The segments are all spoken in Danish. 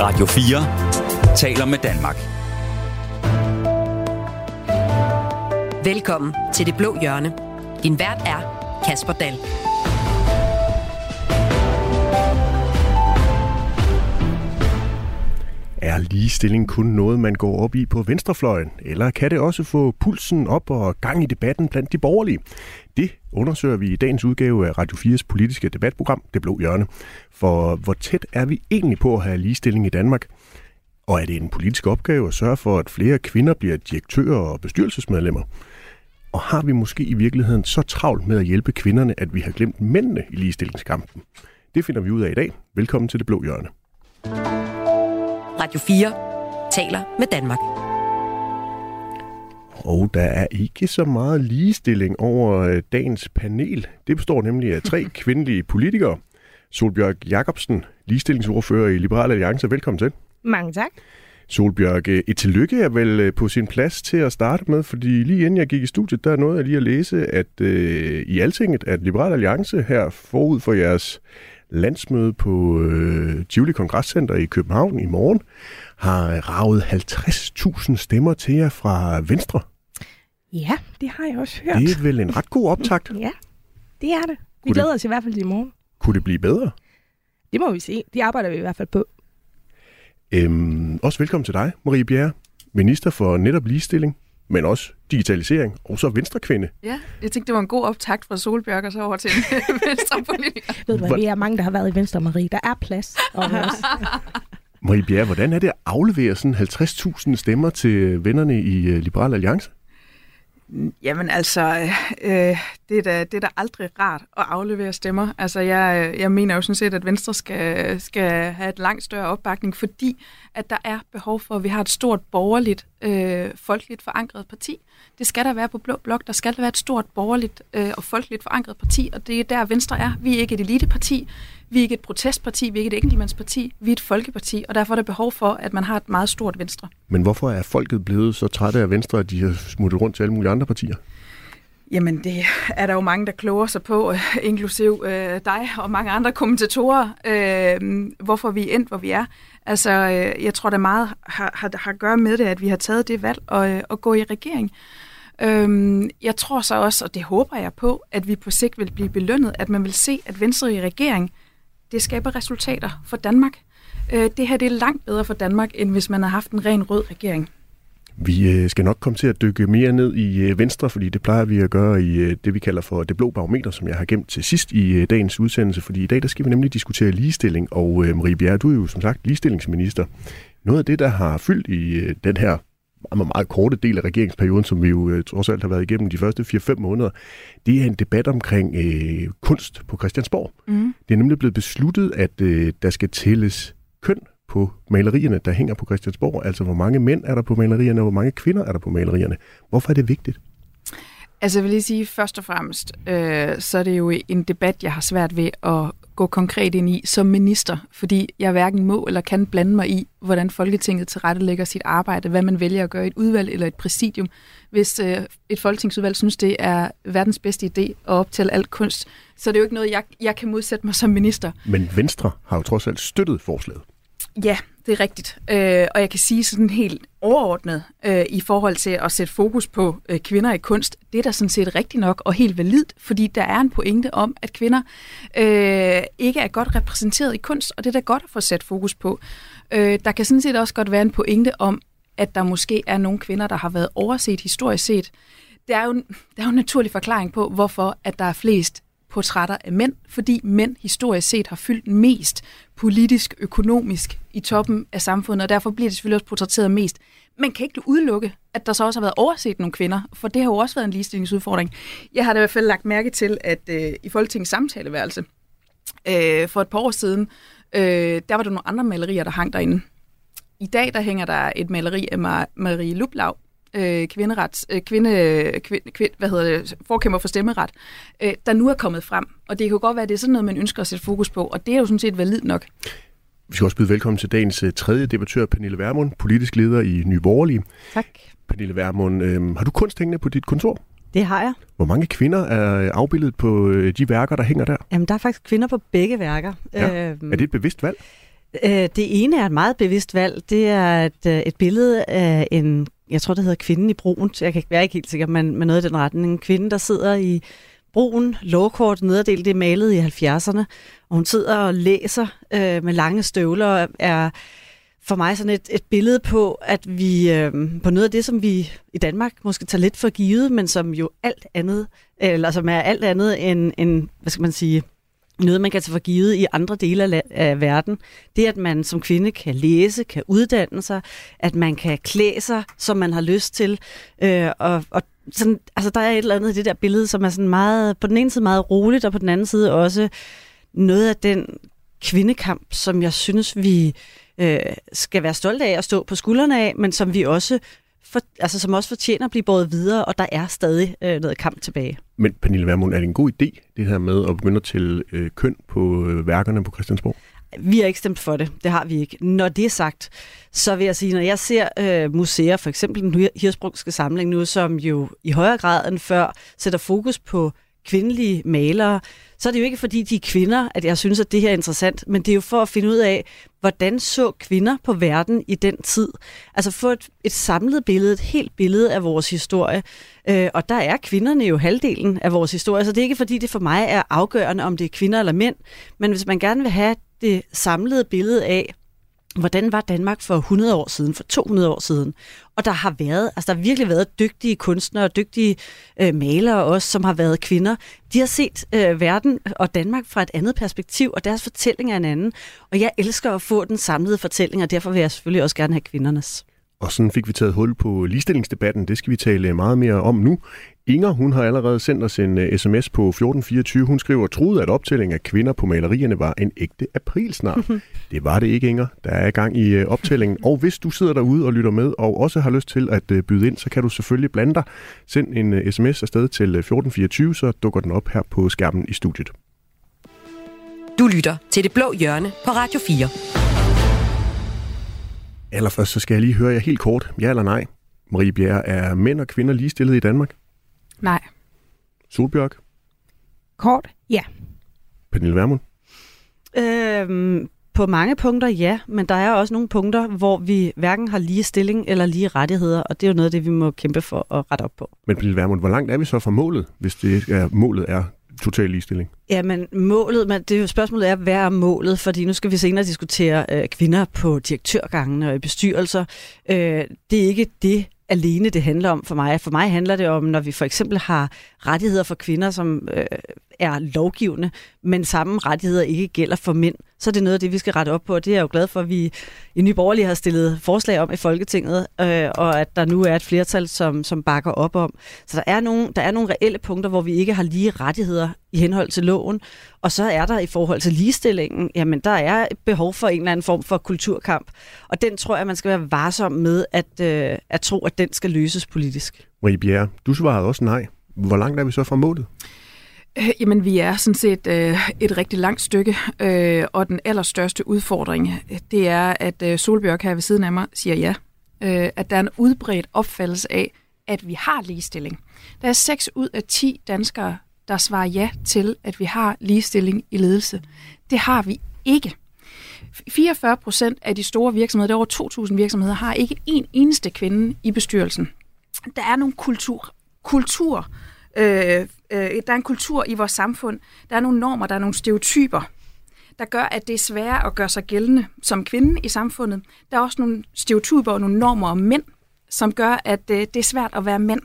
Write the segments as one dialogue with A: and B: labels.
A: Radio 4 taler med Danmark.
B: Velkommen til Det Blå Hjørne. Din vært er Kasper Dahl.
C: Er ligestilling kun noget, man går op i på venstrefløjen? Eller kan det også få pulsen op og gang i debatten blandt de borgerlige? Det undersøger vi i dagens udgave af Radio 4's politiske debatprogram, Det Blå Hjørne. For hvor tæt er vi egentlig på at have ligestilling i Danmark? Og er det en politisk opgave at sørge for, at flere kvinder bliver direktører og bestyrelsesmedlemmer? Og har vi måske i virkeligheden så travlt med at hjælpe kvinderne, at vi har glemt mændene i ligestillingskampen? Det finder vi ud af i dag. Velkommen til Det Blå Hjørne.
B: Radio 4 taler med Danmark.
C: Og der er ikke så meget ligestilling over øh, dagens panel. Det består nemlig af tre kvindelige politikere. Solbjørg Jacobsen, ligestillingsordfører i Liberal Alliance. Velkommen til.
D: Mange tak.
C: Solbjørg, øh, et tillykke er vel øh, på sin plads til at starte med, fordi lige inden jeg gik i studiet, der nåede jeg lige at læse, at øh, i Altinget, at Liberal Alliance her forud for jeres landsmøde på øh, Tivoli Kongresscenter i København i morgen, har ravet 50.000 stemmer til jer fra Venstre.
D: Ja, det har jeg også hørt.
C: Det er vel en ret god optakt.
D: Ja, det er det. Vi
C: Kunne
D: glæder
C: det-
D: os i hvert fald til i morgen.
C: Kunne det blive bedre?
D: Det må vi se. Det arbejder vi i hvert fald på.
C: Øhm, også velkommen til dig, Marie Bjerre, minister for netop ligestilling, men også digitalisering, og så venstrekvinde.
E: Ja, jeg tænkte, det var en god optakt fra Solbjørg og så over til en venstrepolitiker.
D: Ved du hvad, vi er mange, der har været i Venstre, Marie. Der er plads. Og os.
C: Marie Bjerre, hvordan er det at aflevere sådan 50.000 stemmer til vennerne i øh, Liberal Alliance?
E: Jamen altså, øh, det, er da, det er da aldrig rart at aflevere stemmer. Altså, jeg, jeg mener jo sådan set, at Venstre skal, skal have et langt større opbakning, fordi at der er behov for, at vi har et stort borgerligt, øh, folkeligt forankret parti. Det skal der være på Blå Blok. Der skal der være et stort borgerligt øh, og folkeligt forankret parti, og det er der, Venstre er. Vi er ikke et eliteparti, vi er ikke et protestparti, vi er ikke et enkeltmandsparti, vi er et folkeparti, og derfor er der behov for, at man har et meget stort Venstre.
C: Men hvorfor er folket blevet så trætte af Venstre, at de har smuttet rundt til alle mulige andre partier?
E: Jamen, det er der jo mange, der kloger sig på, øh, inklusiv øh, dig og mange andre kommentatorer, øh, hvorfor vi er endt, hvor vi er. Altså, øh, jeg tror, det meget har, har, har at gøre med det, at vi har taget det valg at, øh, at gå i regering. Øh, jeg tror så også, og det håber jeg på, at vi på sigt vil blive belønnet, at man vil se, at Venstre i regering, det skaber resultater for Danmark. Øh, det her det er langt bedre for Danmark, end hvis man har haft en ren rød regering.
C: Vi øh, skal nok komme til at dykke mere ned i øh, Venstre, fordi det plejer vi at gøre i øh, det, vi kalder for det blå barometer, som jeg har gemt til sidst i dagens udsendelse, fordi i dag der skal vi nemlig diskutere ligestilling, og Marie Bjerre, du er jo som sagt ligestillingsminister. Noget af det, der har fyldt i den her meget, meget korte del af regeringsperioden, som vi jo øh, trods alt har været igennem de første 4-5 måneder, det er en debat omkring øh, kunst på Christiansborg.
E: Mm.
C: Det er nemlig blevet besluttet, at øh, der skal tælles køn på malerierne, der hænger på Christiansborg. Altså, hvor mange mænd er der på malerierne, og hvor mange kvinder er der på malerierne. Hvorfor er det vigtigt?
E: Altså jeg vil lige sige, først og fremmest, øh, så er det jo en debat, jeg har svært ved at gå konkret ind i som minister, fordi jeg hverken må eller kan blande mig i, hvordan Folketinget tilrettelægger sit arbejde, hvad man vælger at gøre i et udvalg eller et præsidium. Hvis øh, et folketingsudvalg synes, det er verdens bedste idé at optælle alt kunst, så er det jo ikke noget, jeg, jeg kan modsætte mig som minister.
C: Men Venstre har jo trods alt støttet forslaget.
E: Ja, det er rigtigt. Øh, og jeg kan sige sådan helt overordnet øh, i forhold til at sætte fokus på øh, kvinder i kunst, det er da sådan set rigtigt nok og helt validt, fordi der er en pointe om, at kvinder øh, ikke er godt repræsenteret i kunst, og det er da godt at få sat fokus på. Øh, der kan sådan set også godt være en pointe om, at der måske er nogle kvinder, der har været overset historisk set. Der er jo, der er jo en naturlig forklaring på, hvorfor at der er flest portrætter af mænd, fordi mænd historisk set har fyldt mest politisk, økonomisk i toppen af samfundet, og derfor bliver det selvfølgelig også portrætteret mest. Man kan ikke udelukke, at der så også har været overset nogle kvinder, for det har jo også været en ligestillingsudfordring. Jeg har da i hvert fald lagt mærke til, at øh, i Folketingets samtaleværelse øh, for et par år siden, øh, der var der nogle andre malerier, der hang derinde. I dag der hænger der et maleri af Marie Lublau, øh, kvinderets, øh, kvinde, kvinde, kvinde, hvad hedder det, forkæmper for stemmeret, øh, der nu er kommet frem. Og det kan jo godt være, at det er sådan noget, man ønsker at sætte fokus på, og det er jo sådan set valid nok.
C: Vi skal også byde velkommen til dagens øh, tredje debattør, Pernille Vermund, politisk leder i Nye Borgerlige.
F: Tak.
C: Pernille Vermund, øh, har du kunst hængende på dit kontor?
F: Det har jeg.
C: Hvor mange kvinder er afbildet på øh, de værker, der hænger der?
F: Jamen, der er faktisk kvinder på begge værker.
C: Ja.
F: Øhm,
C: Er det et bevidst valg?
F: Øh, det ene er et meget bevidst valg. Det er et, øh, et billede af en, jeg tror det hedder kvinden i broen. Jeg kan være ikke helt sikker, men med noget i den retning. En kvinde, der sidder i broen, lovkort nederdel, det er malet i 70'erne, og hun sidder og læser øh, med lange støvler og er for mig sådan et, et billede på, at vi øh, på noget af det, som vi i Danmark måske tager lidt for givet, men som jo alt andet, eller som er alt andet end, end hvad skal man sige, noget, man kan tage for givet i andre dele af, af verden. Det, at man som kvinde kan læse, kan uddanne sig, at man kan klæde sig, som man har lyst til. Øh, og, og sådan, altså, der er et eller andet i det der billede, som er sådan meget, på den ene side meget roligt, og på den anden side også noget af den kvindekamp, som jeg synes, vi øh, skal være stolte af at stå på skuldrene af, men som vi også for, altså, som også fortjener at blive båret videre, og der er stadig øh, noget kamp tilbage.
C: Men Pernille Vermund, er det en god idé, det her med at begynde at tælle øh, køn på øh, værkerne på Christiansborg?
F: Vi har ikke stemt for det. Det har vi ikke. Når det er sagt, så vil jeg sige, når jeg ser øh, museer, for eksempel den Hirsbrugske Samling nu, som jo i højere grad end før sætter fokus på kvindelige malere, så er det jo ikke fordi, de er kvinder, at jeg synes, at det her er interessant, men det er jo for at finde ud af, hvordan så kvinder på verden i den tid. Altså få et, et samlet billede, et helt billede af vores historie. Øh, og der er kvinderne jo halvdelen af vores historie, så det er ikke fordi, det for mig er afgørende, om det er kvinder eller mænd, men hvis man gerne vil have det samlede billede af, hvordan var Danmark for 100 år siden, for 200 år siden. Og der har været, altså der har virkelig været dygtige kunstnere og dygtige øh, malere også, som har været kvinder. De har set øh, verden og Danmark fra et andet perspektiv, og deres fortælling er en anden. Og jeg elsker at få den samlede fortælling, og derfor vil jeg selvfølgelig også gerne have kvindernes.
C: Og sådan fik vi taget hul på ligestillingsdebatten. Det skal vi tale meget mere om nu. Inger, hun har allerede sendt os en uh, øh, sms på 1424. Hun skriver, troede, at optællingen af kvinder på malerierne var en ægte aprilsnar. det var det ikke, Inger. Der er i gang i uh, optællingen. Og hvis du sidder derude og lytter med, og også har lyst til at uh, byde ind, så kan du selvfølgelig blande dig. Send en uh, sms afsted til 1424, så dukker den op her på skærmen i studiet.
B: Du lytter til Det Blå Hjørne på Radio 4.
C: Allerførst så skal jeg lige høre jer helt kort. Ja eller nej? Marie Bjerre, er mænd og kvinder ligestillet i Danmark?
E: Nej.
C: Solbjørk?
D: Kort, ja.
C: Pernille Vermund?
F: Øhm, på mange punkter ja, men der er også nogle punkter, hvor vi hverken har lige stilling eller lige rettigheder, og det er jo noget af det, vi må kæmpe for at rette op på.
C: Men Pernille Vermund, hvor langt er vi så fra målet, hvis det er, målet er total ligestilling?
F: Ja, men målet, men det er jo spørgsmålet er, hvad er målet? Fordi nu skal vi senere diskutere øh, kvinder på direktørgangene og i bestyrelser. Øh, det er ikke det, alene det handler om for mig. For mig handler det om, når vi for eksempel har rettigheder for kvinder, som øh, er lovgivende, men samme rettigheder ikke gælder for mænd, så er det noget af det, vi skal rette op på. Og det er jeg jo glad for, at vi i Nye Borgerlige har stillet forslag om i Folketinget, øh, og at der nu er et flertal, som, som bakker op om. Så der er, nogle, der er nogle reelle punkter, hvor vi ikke har lige rettigheder i henhold til loven. Og så er der i forhold til ligestillingen, jamen der er et behov for en eller anden form for kulturkamp. Og den tror jeg, man skal være varsom med at, øh, at tro, at den skal løses politisk.
C: Marie Bjerre, du svarede også nej. Hvor langt er vi så fra målet?
E: Øh, jamen, vi er sådan set øh, et rigtig langt stykke, øh, og den allerstørste udfordring, øh, det er, at øh, Solbjørk her ved siden af mig siger ja. Øh, at der er en udbredt opfattelse af, at vi har ligestilling. Der er 6 ud af 10 danskere, der svarer ja til, at vi har ligestilling i ledelse. Det har vi ikke. 44 procent af de store virksomheder, der er over 2.000 virksomheder, har ikke en eneste kvinde i bestyrelsen. Der er nogle kultur, kultur øh, øh, der er en kultur i vores samfund, der er nogle normer, der er nogle stereotyper, der gør, at det er sværere at gøre sig gældende som kvinde i samfundet. Der er også nogle stereotyper og nogle normer om mænd, som gør, at øh, det er svært at være mænd.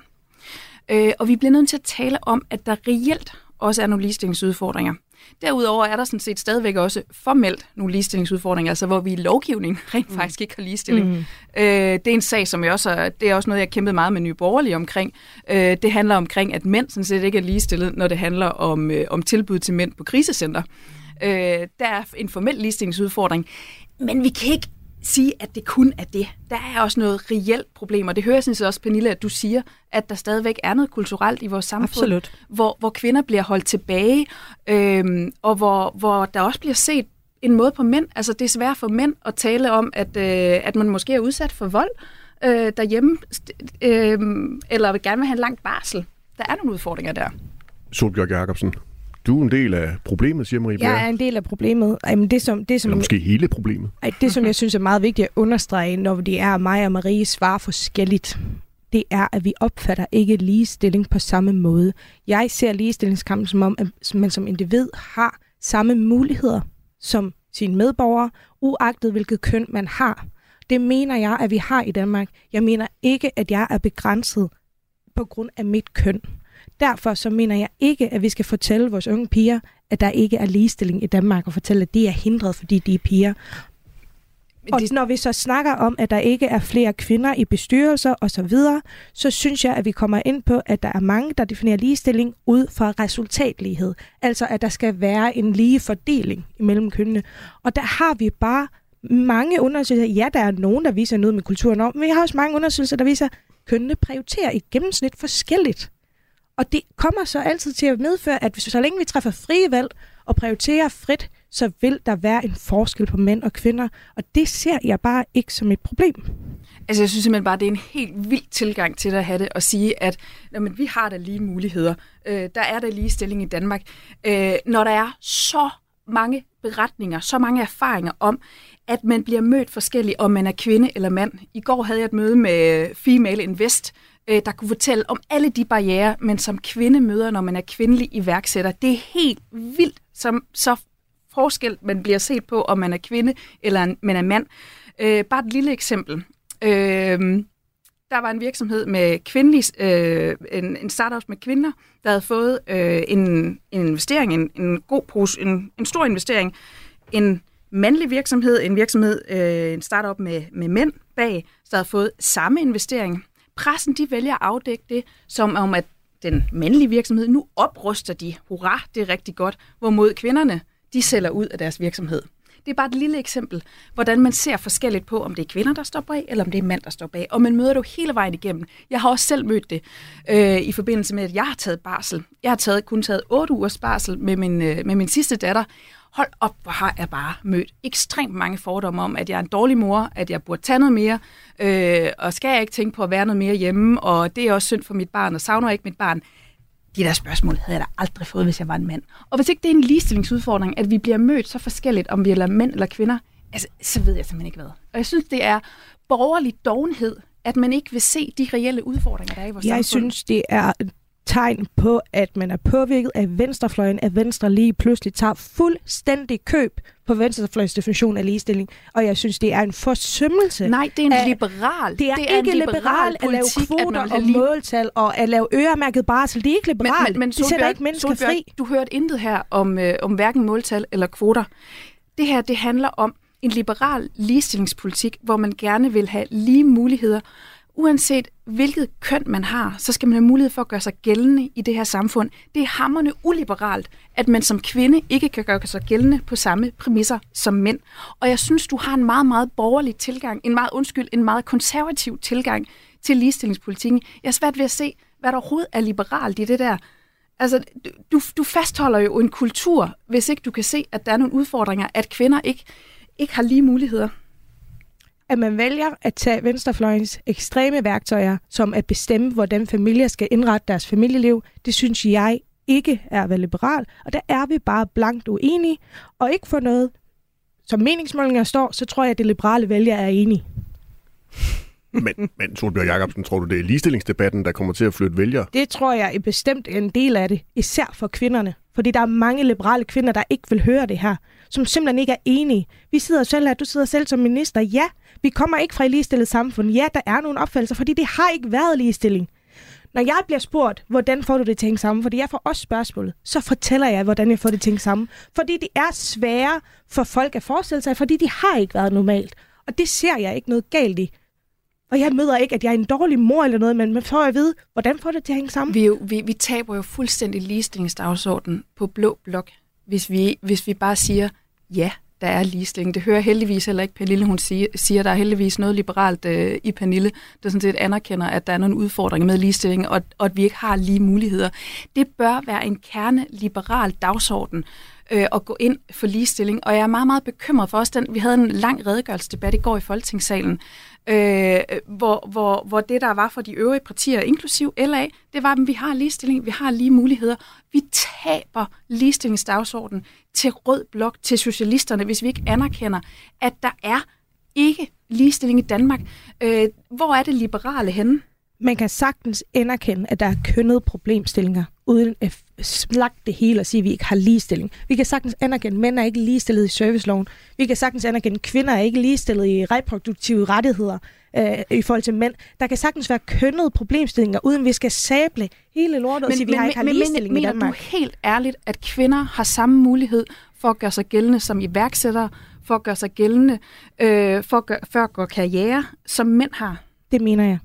E: Øh, og vi bliver nødt til at tale om, at der reelt også er nogle ligestillingsudfordringer. Derudover er der sådan set stadigvæk også formelt nogle ligestillingsudfordringer, altså hvor vi i lovgivning rent mm. faktisk ikke har ligestilling. Mm. Øh, det er en sag, som jeg også det er også noget, jeg kæmpet meget med Nye Borgerlige omkring. Øh, det handler omkring, at mænd sådan set ikke er ligestillet, når det handler om, øh, om tilbud til mænd på krisecenter. Øh, der er en formel ligestillingsudfordring. Men vi kan ikke sige, at det kun er det. Der er også noget reelt problem, og det hører jeg sådan også, Pernille, at du siger, at der stadigvæk er noget kulturelt i vores samfund,
F: Absolut.
E: Hvor, hvor kvinder bliver holdt tilbage, øhm, og hvor, hvor der også bliver set en måde på mænd. Altså det er svært for mænd at tale om, at, øh, at man måske er udsat for vold øh, derhjemme, øh, eller vil gerne vil have en lang barsel. Der er nogle udfordringer der.
C: Solbjørg Jacobsen, Du er en del af problemet, siger Marie
D: Jeg er en del af problemet. Ej, men det, som, det, som,
C: Eller måske hele problemet.
D: ej, det, som jeg synes er meget vigtigt at understrege, når det er mig og Marie svarer forskelligt, det er, at vi opfatter ikke ligestilling på samme måde. Jeg ser ligestillingskampen som om, at man som individ har samme muligheder som sine medborgere, uagtet hvilket køn man har. Det mener jeg, at vi har i Danmark. Jeg mener ikke, at jeg er begrænset på grund af mit køn. Derfor så mener jeg ikke, at vi skal fortælle vores unge piger, at der ikke er ligestilling i Danmark, og fortælle, at de er hindret, fordi de er piger. Og
E: det-
D: når vi så snakker om, at der ikke er flere kvinder i bestyrelser osv., så, så synes jeg, at vi kommer ind på, at der er mange, der definerer ligestilling ud fra resultatlighed. Altså, at der skal være en lige fordeling imellem kønnene. Og der har vi bare mange undersøgelser. Ja, der er nogen, der viser noget med kulturen om, men vi har også mange undersøgelser, der viser, at kønnene prioriterer i gennemsnit forskelligt. Og det kommer så altid til at medføre, at hvis så længe vi træffer frie valg og prioriterer frit, så vil der være en forskel på mænd og kvinder. Og det ser jeg bare ikke som et problem.
E: Altså, jeg synes simpelthen bare, det er en helt vild tilgang til at have det, og sige, at jamen, vi har da lige muligheder. Øh, der er der ligestilling i Danmark. Øh, når der er så mange beretninger, så mange erfaringer om, at man bliver mødt forskelligt, om man er kvinde eller mand. I går havde jeg et møde med Female Invest, øh, der kunne fortælle om alle de barriere, man som kvinde møder, når man er kvindelig iværksætter. Det er helt vildt, som så forskel man bliver set på, om man er kvinde eller en- man er mand. Øh, bare et lille eksempel. Øh, der var en virksomhed med kvindelige, øh, en, en startup med kvinder, der havde fået øh, en, en investering, en, en god pose, en, en stor investering. En mandlig virksomhed, en virksomhed, øh, en startup med, med mænd bag, der havde fået samme investering. Pressen de vælger at afdække det som om, at den mandlige virksomhed, nu opruster de, hurra, det er rigtig godt, hvorimod kvinderne, de sælger ud af deres virksomhed. Det er bare et lille eksempel, hvordan man ser forskelligt på, om det er kvinder, der står bag, eller om det er mænd, der står bag. Og man møder det jo hele vejen igennem. Jeg har også selv mødt det øh, i forbindelse med, at jeg har taget barsel. Jeg har taget, kun taget 8 ugers barsel med min, øh, med min sidste datter. Hold op, hvor har jeg bare mødt ekstremt mange fordomme om, at jeg er en dårlig mor, at jeg burde tage noget mere, øh, og skal jeg ikke tænke på at være noget mere hjemme, og det er også synd for mit barn, og savner jeg ikke mit barn de der spørgsmål havde jeg da aldrig fået, hvis jeg var en mand. Og hvis ikke det er en ligestillingsudfordring, at vi bliver mødt så forskelligt, om vi er mænd eller kvinder, altså, så ved jeg simpelthen ikke hvad. Og jeg synes, det er borgerlig dovenhed, at man ikke vil se de reelle udfordringer, der er i vores
D: Jeg
E: samfund.
D: synes, det er tegn på, at man er påvirket af venstrefløjen, at Venstre lige pludselig tager fuldstændig køb på venstrefløjens definition af ligestilling. Og jeg synes, det er en forsømmelse.
E: Nej, det er en
D: af-
E: liberal.
D: Det er, det er ikke liberal at lave
E: politik,
D: kvoter
E: man vil have
D: og
E: lige-
D: måltal og at lave øremærket barsel. Det er ikke liberalt.
E: Men, men, men
D: det sætter
E: Solbjørn,
D: ikke mennesker
E: Solbjørn,
D: fri.
E: Du hørte intet her om, øh, om hverken måltal eller kvoter. Det her, det handler om en liberal ligestillingspolitik, hvor man gerne vil have lige muligheder. Uanset hvilket køn man har, så skal man have mulighed for at gøre sig gældende i det her samfund. Det er hammerne uliberalt, at man som kvinde ikke kan gøre sig gældende på samme præmisser som mænd. Og jeg synes, du har en meget, meget borgerlig tilgang, en meget, undskyld, en meget konservativ tilgang til ligestillingspolitikken. Jeg er svært ved at se, hvad der overhovedet er liberalt i det der. Altså, du, du fastholder jo en kultur, hvis ikke du kan se, at der er nogle udfordringer, at kvinder ikke, ikke har lige muligheder.
D: At man vælger at tage venstrefløjens ekstreme værktøjer, som at bestemme, hvordan familier skal indrette deres familieliv, det synes jeg ikke er at være liberal. Og der er vi bare blankt uenige. Og ikke for noget, som meningsmålinger står, så tror jeg, at det liberale vælger er enige.
C: Men, men Solbjørn Jacobsen, tror du, det er ligestillingsdebatten, der kommer til at flytte vælgere?
D: Det tror jeg er bestemt en del af det, især for kvinderne. Fordi der er mange liberale kvinder, der ikke vil høre det her, som simpelthen ikke er enige. Vi sidder selv her, du sidder selv som minister. Ja, vi kommer ikke fra et ligestillet samfund. Ja, der er nogle opfattelser, fordi det har ikke været ligestilling. Når jeg bliver spurgt, hvordan får du det til at hænge sammen, fordi jeg får også spørgsmålet, så fortæller jeg, hvordan jeg får det til at hænge sammen. Fordi det er sværere for folk at forestille sig, fordi det har ikke været normalt. Og det ser jeg ikke noget galt i. Og jeg møder ikke, at jeg er en dårlig mor eller noget, men man får at vide, hvordan får det til at hænge sammen.
E: Vi, jo, vi, vi taber jo fuldstændig ligestillingsdagsordenen på blå blok, hvis vi, hvis vi bare siger, ja, der er ligestilling. Det hører heldigvis heller ikke Pernille, hun siger, der er heldigvis noget liberalt øh, i Pernille, der sådan set anerkender, at der er nogle udfordringer med ligestilling, og, og at vi ikke har lige muligheder. Det bør være en kerne liberal dagsorden, øh, at gå ind for ligestilling. Og jeg er meget, meget bekymret for os. Den, vi havde en lang redegørelsesdebat i går i Folketingssalen, øh, hvor, hvor, hvor det, der var for de øvrige partier, inklusiv LA, det var, at vi har ligestilling, vi har lige muligheder. Vi taber ligestillingsdagsordenen til rød blok, til socialisterne, hvis vi ikke anerkender, at der er ikke ligestilling i Danmark. Øh, hvor er det liberale henne?
D: Man kan sagtens anerkende, at der er kønnede problemstillinger, uden at slagte det hele og sige, at vi ikke har ligestilling. Vi kan sagtens anerkende, at mænd er ikke ligestillet i serviceloven. Vi kan sagtens anerkende, at kvinder er ikke ligestillet i reproduktive rettigheder øh, i forhold til mænd. Der kan sagtens være kønnede problemstillinger, uden vi skal sable hele lortet men, og sige, at vi men, har ikke har ligestilling
E: men,
D: i Danmark.
E: Mener du helt ærligt, at kvinder har samme mulighed for at gøre sig gældende som iværksættere, for at gøre sig gældende, øh, for, at gøre, for at gøre karriere, som mænd har?
D: Det mener jeg.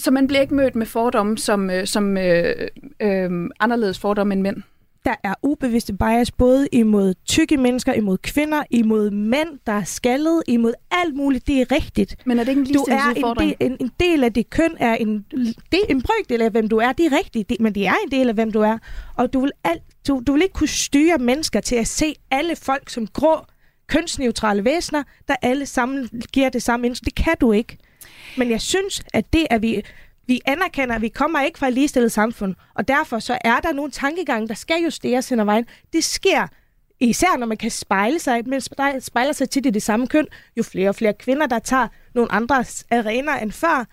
E: Så man bliver ikke mødt med fordomme som, øh, som øh, øh, anderledes fordomme end mænd?
D: Der er ubevidste bias både imod tykke mennesker, imod kvinder, imod mænd, der er skaldet, imod alt muligt. Det er rigtigt.
E: Men er det ikke en
D: du er en del, en, en del af dit køn, er en, det en brøkdel af, hvem du er. Det er rigtigt, det, men det er en del af, hvem du er. Og du vil, alt, du, du vil ikke kunne styre mennesker til at se alle folk som grå, kønsneutrale væsener, der alle sammen giver det samme indtryk. Det kan du ikke. Men jeg synes, at det, at vi, vi anerkender, at vi kommer ikke fra et ligestillet samfund, og derfor så er der nogle tankegange, der skal justeres hen ad vejen. Det sker især når man kan spejle sig, men spejler sig tit i det samme køn, jo flere og flere kvinder, der tager nogle andre arenaer end før,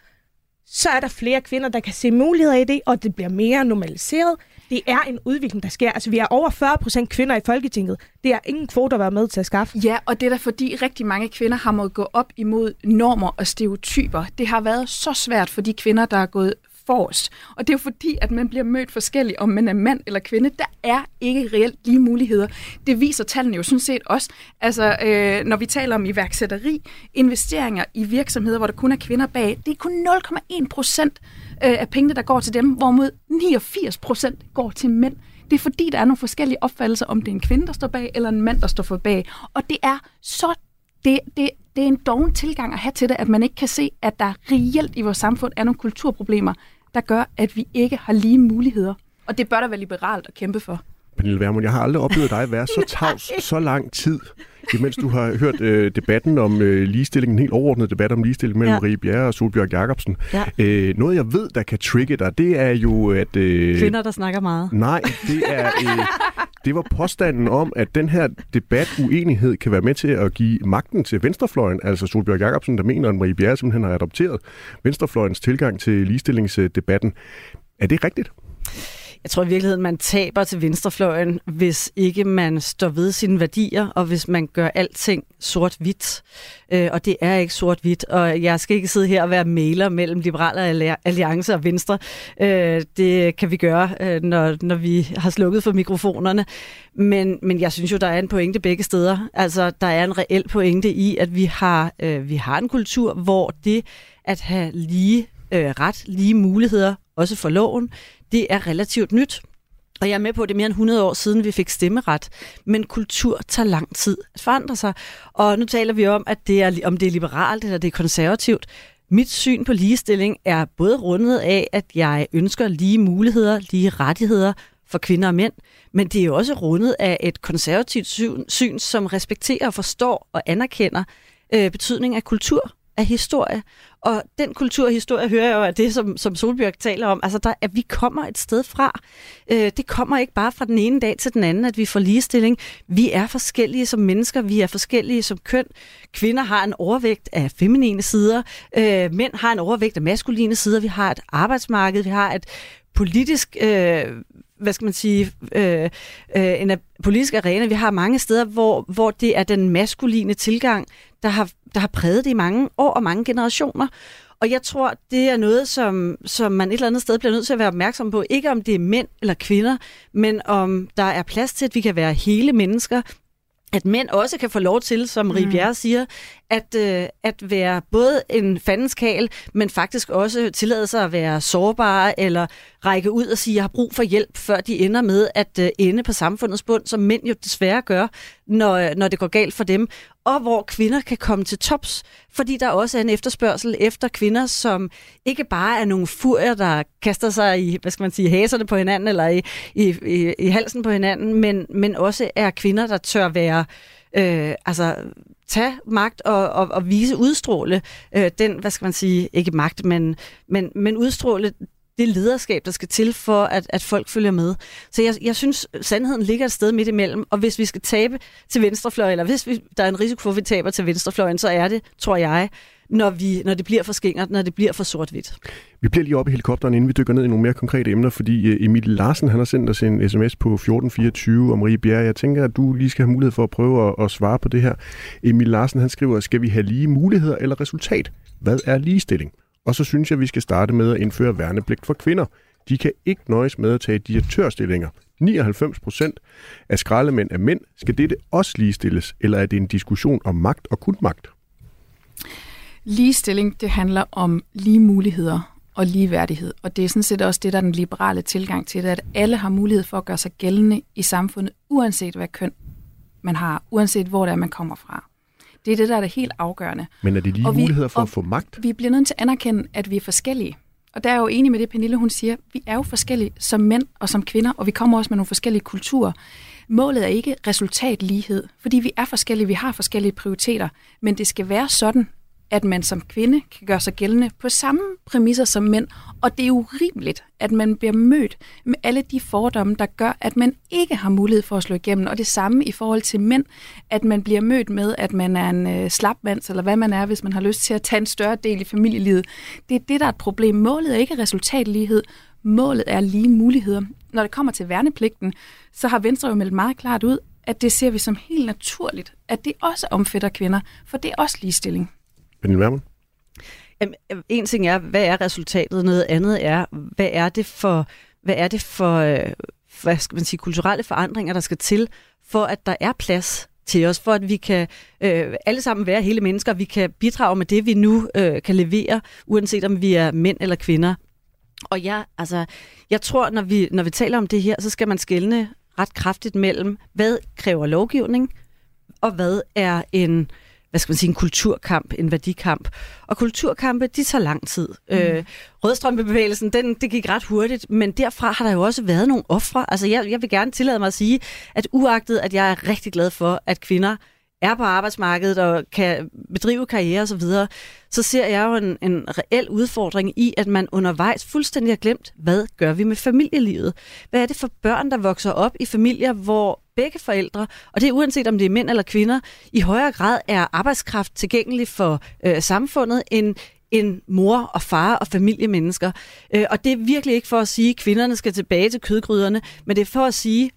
D: så er der flere kvinder, der kan se muligheder i det, og det bliver mere normaliseret. Det er en udvikling, der sker. Altså, vi er over 40 procent kvinder i Folketinget. Det er ingen kvoter at være med til at skaffe.
E: Ja, og det er da fordi rigtig mange kvinder har måttet gå op imod normer og stereotyper. Det har været så svært for de kvinder, der er gået forrest. Og det er jo fordi, at man bliver mødt forskelligt, om man er mand eller kvinde. Der er ikke reelt lige muligheder. Det viser tallene jo sådan set også. Altså, øh, når vi taler om iværksætteri, investeringer i virksomheder, hvor der kun er kvinder bag, det er kun 0,1 procent øh, af pengene, der går til dem, hvorimod 89 procent går til mænd. Det er fordi, der er nogle forskellige opfattelser, om det er en kvinde, der står bag, eller en mand, der står for bag. Og det er så det, det, det er en doven tilgang at have til det, at man ikke kan se, at der reelt i vores samfund er nogle kulturproblemer, der gør, at vi ikke har lige muligheder. Og det bør der være liberalt at kæmpe for.
C: Pernille Vermund, jeg har aldrig oplevet dig være så tavs så lang tid, imens du har hørt øh, debatten om øh, ligestilling, en helt overordnet debat om ligestilling mellem ja. Marie Bjerre og Solbjørg Jacobsen. Ja. Øh, noget, jeg ved, der kan trigge dig, det er jo, at...
F: Øh, Kvinder, der snakker meget.
C: Nej, det er... Øh, det var påstanden om, at den her debat, uenighed, kan være med til at give magten til venstrefløjen, altså Solbjørg Jacobsen, der mener, at Marie Bjerre simpelthen har adopteret venstrefløjens tilgang til ligestillingsdebatten. Er det rigtigt?
F: Jeg tror i virkeligheden, man taber til venstrefløjen, hvis ikke man står ved sine værdier, og hvis man gør alting sort-hvidt. Øh, og det er ikke sort-hvidt, og jeg skal ikke sidde her og være maler mellem Liberale Alliance og Venstre. Øh, det kan vi gøre, øh, når, når vi har slukket for mikrofonerne. Men, men jeg synes jo, der er en pointe begge steder. Altså, der er en reel pointe i, at vi har, øh, vi har en kultur, hvor det at have lige øh, ret, lige muligheder, også for loven, det er relativt nyt. Og jeg er med på, at det er mere end 100 år siden, vi fik stemmeret. Men kultur tager lang tid at forandre sig. Og nu taler vi om, at det er, om det er liberalt eller det er konservativt. Mit syn på ligestilling er både rundet af, at jeg ønsker lige muligheder, lige rettigheder for kvinder og mænd, men det er jo også rundet af et konservativt syn, syn som respekterer, forstår og anerkender øh, betydning af kultur af historie. Og den kulturhistorie hører jeg jo af det, som, som Solbjørk taler om. Altså, der, at vi kommer et sted fra. Øh, det kommer ikke bare fra den ene dag til den anden, at vi får ligestilling. Vi er forskellige som mennesker. Vi er forskellige som køn. Kvinder har en overvægt af feminine sider. Øh, mænd har en overvægt af maskuline sider. Vi har et arbejdsmarked. Vi har et politisk øh, hvad skal man sige, øh, øh, en politisk arena. Vi har mange steder, hvor, hvor det er den maskuline tilgang, der har, der har præget det i mange år og mange generationer. Og jeg tror, det er noget, som, som man et eller andet sted bliver nødt til at være opmærksom på. Ikke om det er mænd eller kvinder, men om der er plads til, at vi kan være hele mennesker, at mænd også kan få lov til, som Rie mm. Bjerre siger, at, øh, at være både en fandenskal, men faktisk også tillade sig at være sårbare, eller række ud og sige, at jeg har brug for hjælp, før de ender med at øh, ende på samfundets bund, som mænd jo desværre gør, når, når det går galt for dem, og hvor kvinder kan komme til tops, fordi der også er en efterspørgsel efter kvinder, som ikke bare er nogle furier, der kaster sig i, hvad skal man sige, haserne på hinanden, eller i, i, i, i halsen på hinanden, men, men også er kvinder, der tør være øh, altså tage magt og, og, og vise, udstråle øh, den, hvad skal man sige, ikke magt, men, men, men udstråle det lederskab, der skal til for, at, at folk følger med. Så jeg, jeg synes, sandheden ligger et sted midt imellem, og hvis vi skal tabe til venstrefløjen, eller hvis vi, der er en risiko for, at vi taber til venstrefløjen, så er det, tror jeg, når, vi, når det bliver for skingert, når det bliver for sort-hvidt.
C: Vi bliver lige oppe i helikopteren, inden vi dykker ned i nogle mere konkrete emner, fordi øh, Emil Larsen han har sendt os en sms på 1424 om Marie Bjerre. Jeg tænker, at du lige skal have mulighed for at prøve at, at svare på det her. Emil Larsen han skriver, skal vi have lige muligheder eller resultat? Hvad er ligestilling? Og så synes jeg, at vi skal starte med at indføre værnepligt for kvinder. De kan ikke nøjes med at tage direktørstillinger. 99 procent af skraldemænd er mænd. Skal dette også ligestilles, eller er det en diskussion om magt og kun magt?
E: Ligestilling, det handler om lige muligheder og ligeværdighed. Og det er sådan set også det, der er den liberale tilgang til det, at alle har mulighed for at gøre sig gældende i samfundet, uanset hvad køn man har, uanset hvor det er, man kommer fra. Det er det, der er det helt afgørende.
C: Men er det lige
E: Og vi-
C: muligheder for
E: og
C: at få magt?
E: Vi bliver nødt til at anerkende, at vi er forskellige. Og der er jeg jo enig med det, Pernille hun siger. Vi er jo forskellige som mænd og som kvinder, og vi kommer også med nogle forskellige kulturer. Målet er ikke resultatlighed, fordi vi er forskellige, vi har forskellige prioriteter, men det skal være sådan, at man som kvinde kan gøre sig gældende på samme præmisser som mænd, og det er urimeligt, at man bliver mødt med alle de fordomme, der gør, at man ikke har mulighed for at slå igennem, og det samme i forhold til mænd, at man bliver mødt med, at man er en øh, slapmand, eller hvad man er, hvis man har lyst til at tage en større del i familielivet. Det er det, der er et problem. Målet er ikke resultatlighed, målet er lige muligheder. Når det kommer til værnepligten, så har Venstre jo meldt meget klart ud, at det ser vi som helt naturligt, at det også omfatter kvinder, for det er også ligestilling.
C: Pernille Vermund?
F: Jamen, øh, en ting er, hvad er resultatet? Noget andet er, hvad er det for, hvad er det for, øh, hvad skal man sige, kulturelle forandringer, der skal til, for at der er plads til os, for at vi kan øh, alle sammen være hele mennesker, vi kan bidrage med det, vi nu øh, kan levere, uanset om vi er mænd eller kvinder. Og jeg, altså, jeg tror, når vi, når vi taler om det her, så skal man skelne ret kraftigt mellem, hvad kræver lovgivning, og hvad er en, hvad skal man sige, en kulturkamp, en værdikamp. Og kulturkampe, de tager lang tid. Mm. Øh, Rødstrømpebevægelsen, den, det gik ret hurtigt, men derfra har der jo også været nogle ofre. Altså jeg, jeg vil gerne tillade mig at sige, at uagtet, at jeg er rigtig glad for, at kvinder er på arbejdsmarkedet og kan bedrive karriere osv., så, så ser jeg jo en, en reel udfordring i, at man undervejs fuldstændig har glemt, hvad gør vi med familielivet? Hvad er det for børn, der vokser op i familier, hvor begge forældre, og det er uanset om det er mænd eller kvinder, i højere grad er arbejdskraft tilgængelig for øh, samfundet end en mor og far og familiemennesker. Øh, og det er virkelig ikke for at sige, at kvinderne skal tilbage til kødgryderne, men det er for at sige,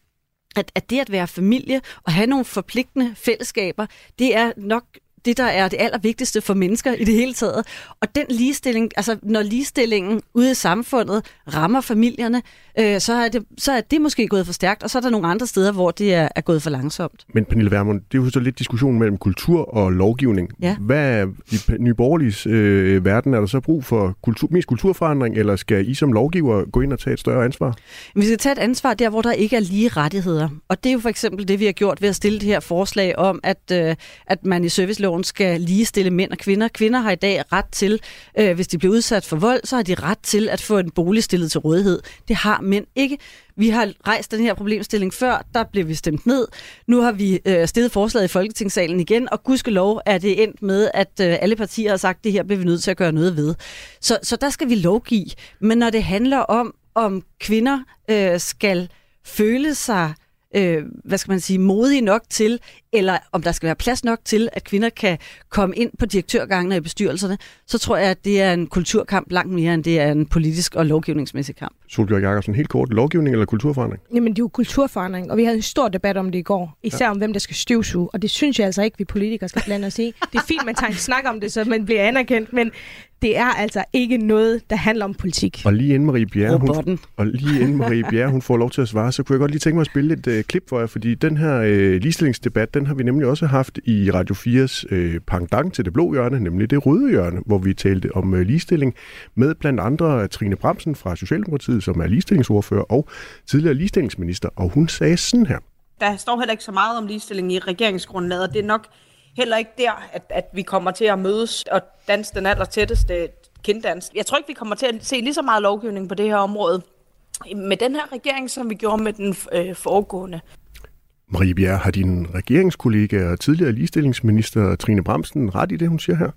F: at, at det at være familie og have nogle forpligtende fællesskaber, det er nok det, der er det allervigtigste for mennesker i det hele taget. Og den ligestilling, altså når ligestillingen ude i samfundet rammer familierne, øh, så, er det, så er det måske gået for stærkt, og så er der nogle andre steder, hvor det er, er gået for langsomt.
C: Men Pernille Vermund, det er jo så lidt diskussion mellem kultur og lovgivning.
F: Ja.
C: Hvad er i Nye Borgerliges øh, verden? Er der så brug for kultur, mest kulturforandring, eller skal I som lovgiver gå ind og tage et større ansvar?
F: Vi skal tage et ansvar der, hvor der ikke er lige rettigheder. Og det er jo for eksempel det, vi har gjort ved at stille det her forslag om, at, øh, at man i serviceloven skal ligestille mænd og kvinder. Kvinder har i dag ret til, øh, hvis de bliver udsat for vold, så har de ret til at få en bolig stillet til rådighed. Det har mænd ikke. Vi har rejst den her problemstilling før, der blev vi stemt ned. Nu har vi øh, stillet forslaget i Folketingssalen igen, og gudskelov er det endt med, at øh, alle partier har sagt, at det her bliver vi nødt til at gøre noget ved. Så, så der skal vi lovgive. Men når det handler om, om kvinder øh, skal føle sig øh, hvad skal man sige, modige nok til, eller om der skal være plads nok til, at kvinder kan komme ind på direktørgangene i bestyrelserne, så tror jeg, at det er en kulturkamp langt mere, end det er en politisk og lovgivningsmæssig kamp.
C: Solbjørg Jacobsen, helt kort, lovgivning eller kulturforandring?
D: Jamen, det er jo kulturforandring, og vi havde en stor debat om det i går, især ja. om, hvem der skal støvsuge, og det synes jeg altså ikke, vi politikere skal blande os i. Det er fint, man tager en snak om det, så man bliver anerkendt, men det er altså ikke noget, der handler om politik.
C: Og lige inden Marie Bjerre, hun, og lige inden Marie Bjerre, hun får lov til at svare, så kunne jeg godt lige tænke mig at spille et øh, klip for jer, fordi den her øh, ligestillingsdebat, den har vi nemlig også haft i Radio 4's øh, pangdang til det blå hjørne, nemlig det røde hjørne, hvor vi talte om øh, ligestilling med blandt andre Trine Bramsen fra Socialdemokratiet, som er ligestillingsordfører og tidligere ligestillingsminister, og hun sagde sådan her.
G: der står heller ikke så meget om ligestilling i regeringsgrundlaget, og det er nok heller ikke der, at, at vi kommer til at mødes og danse den aller tætteste kinddans. Jeg tror ikke, vi kommer til at se lige så meget lovgivning på det her område med den her regering, som vi gjorde med den øh, foregående.
C: Marie Bjerre, har din regeringskollega og tidligere ligestillingsminister Trine Bramsen ret i det, hun siger her?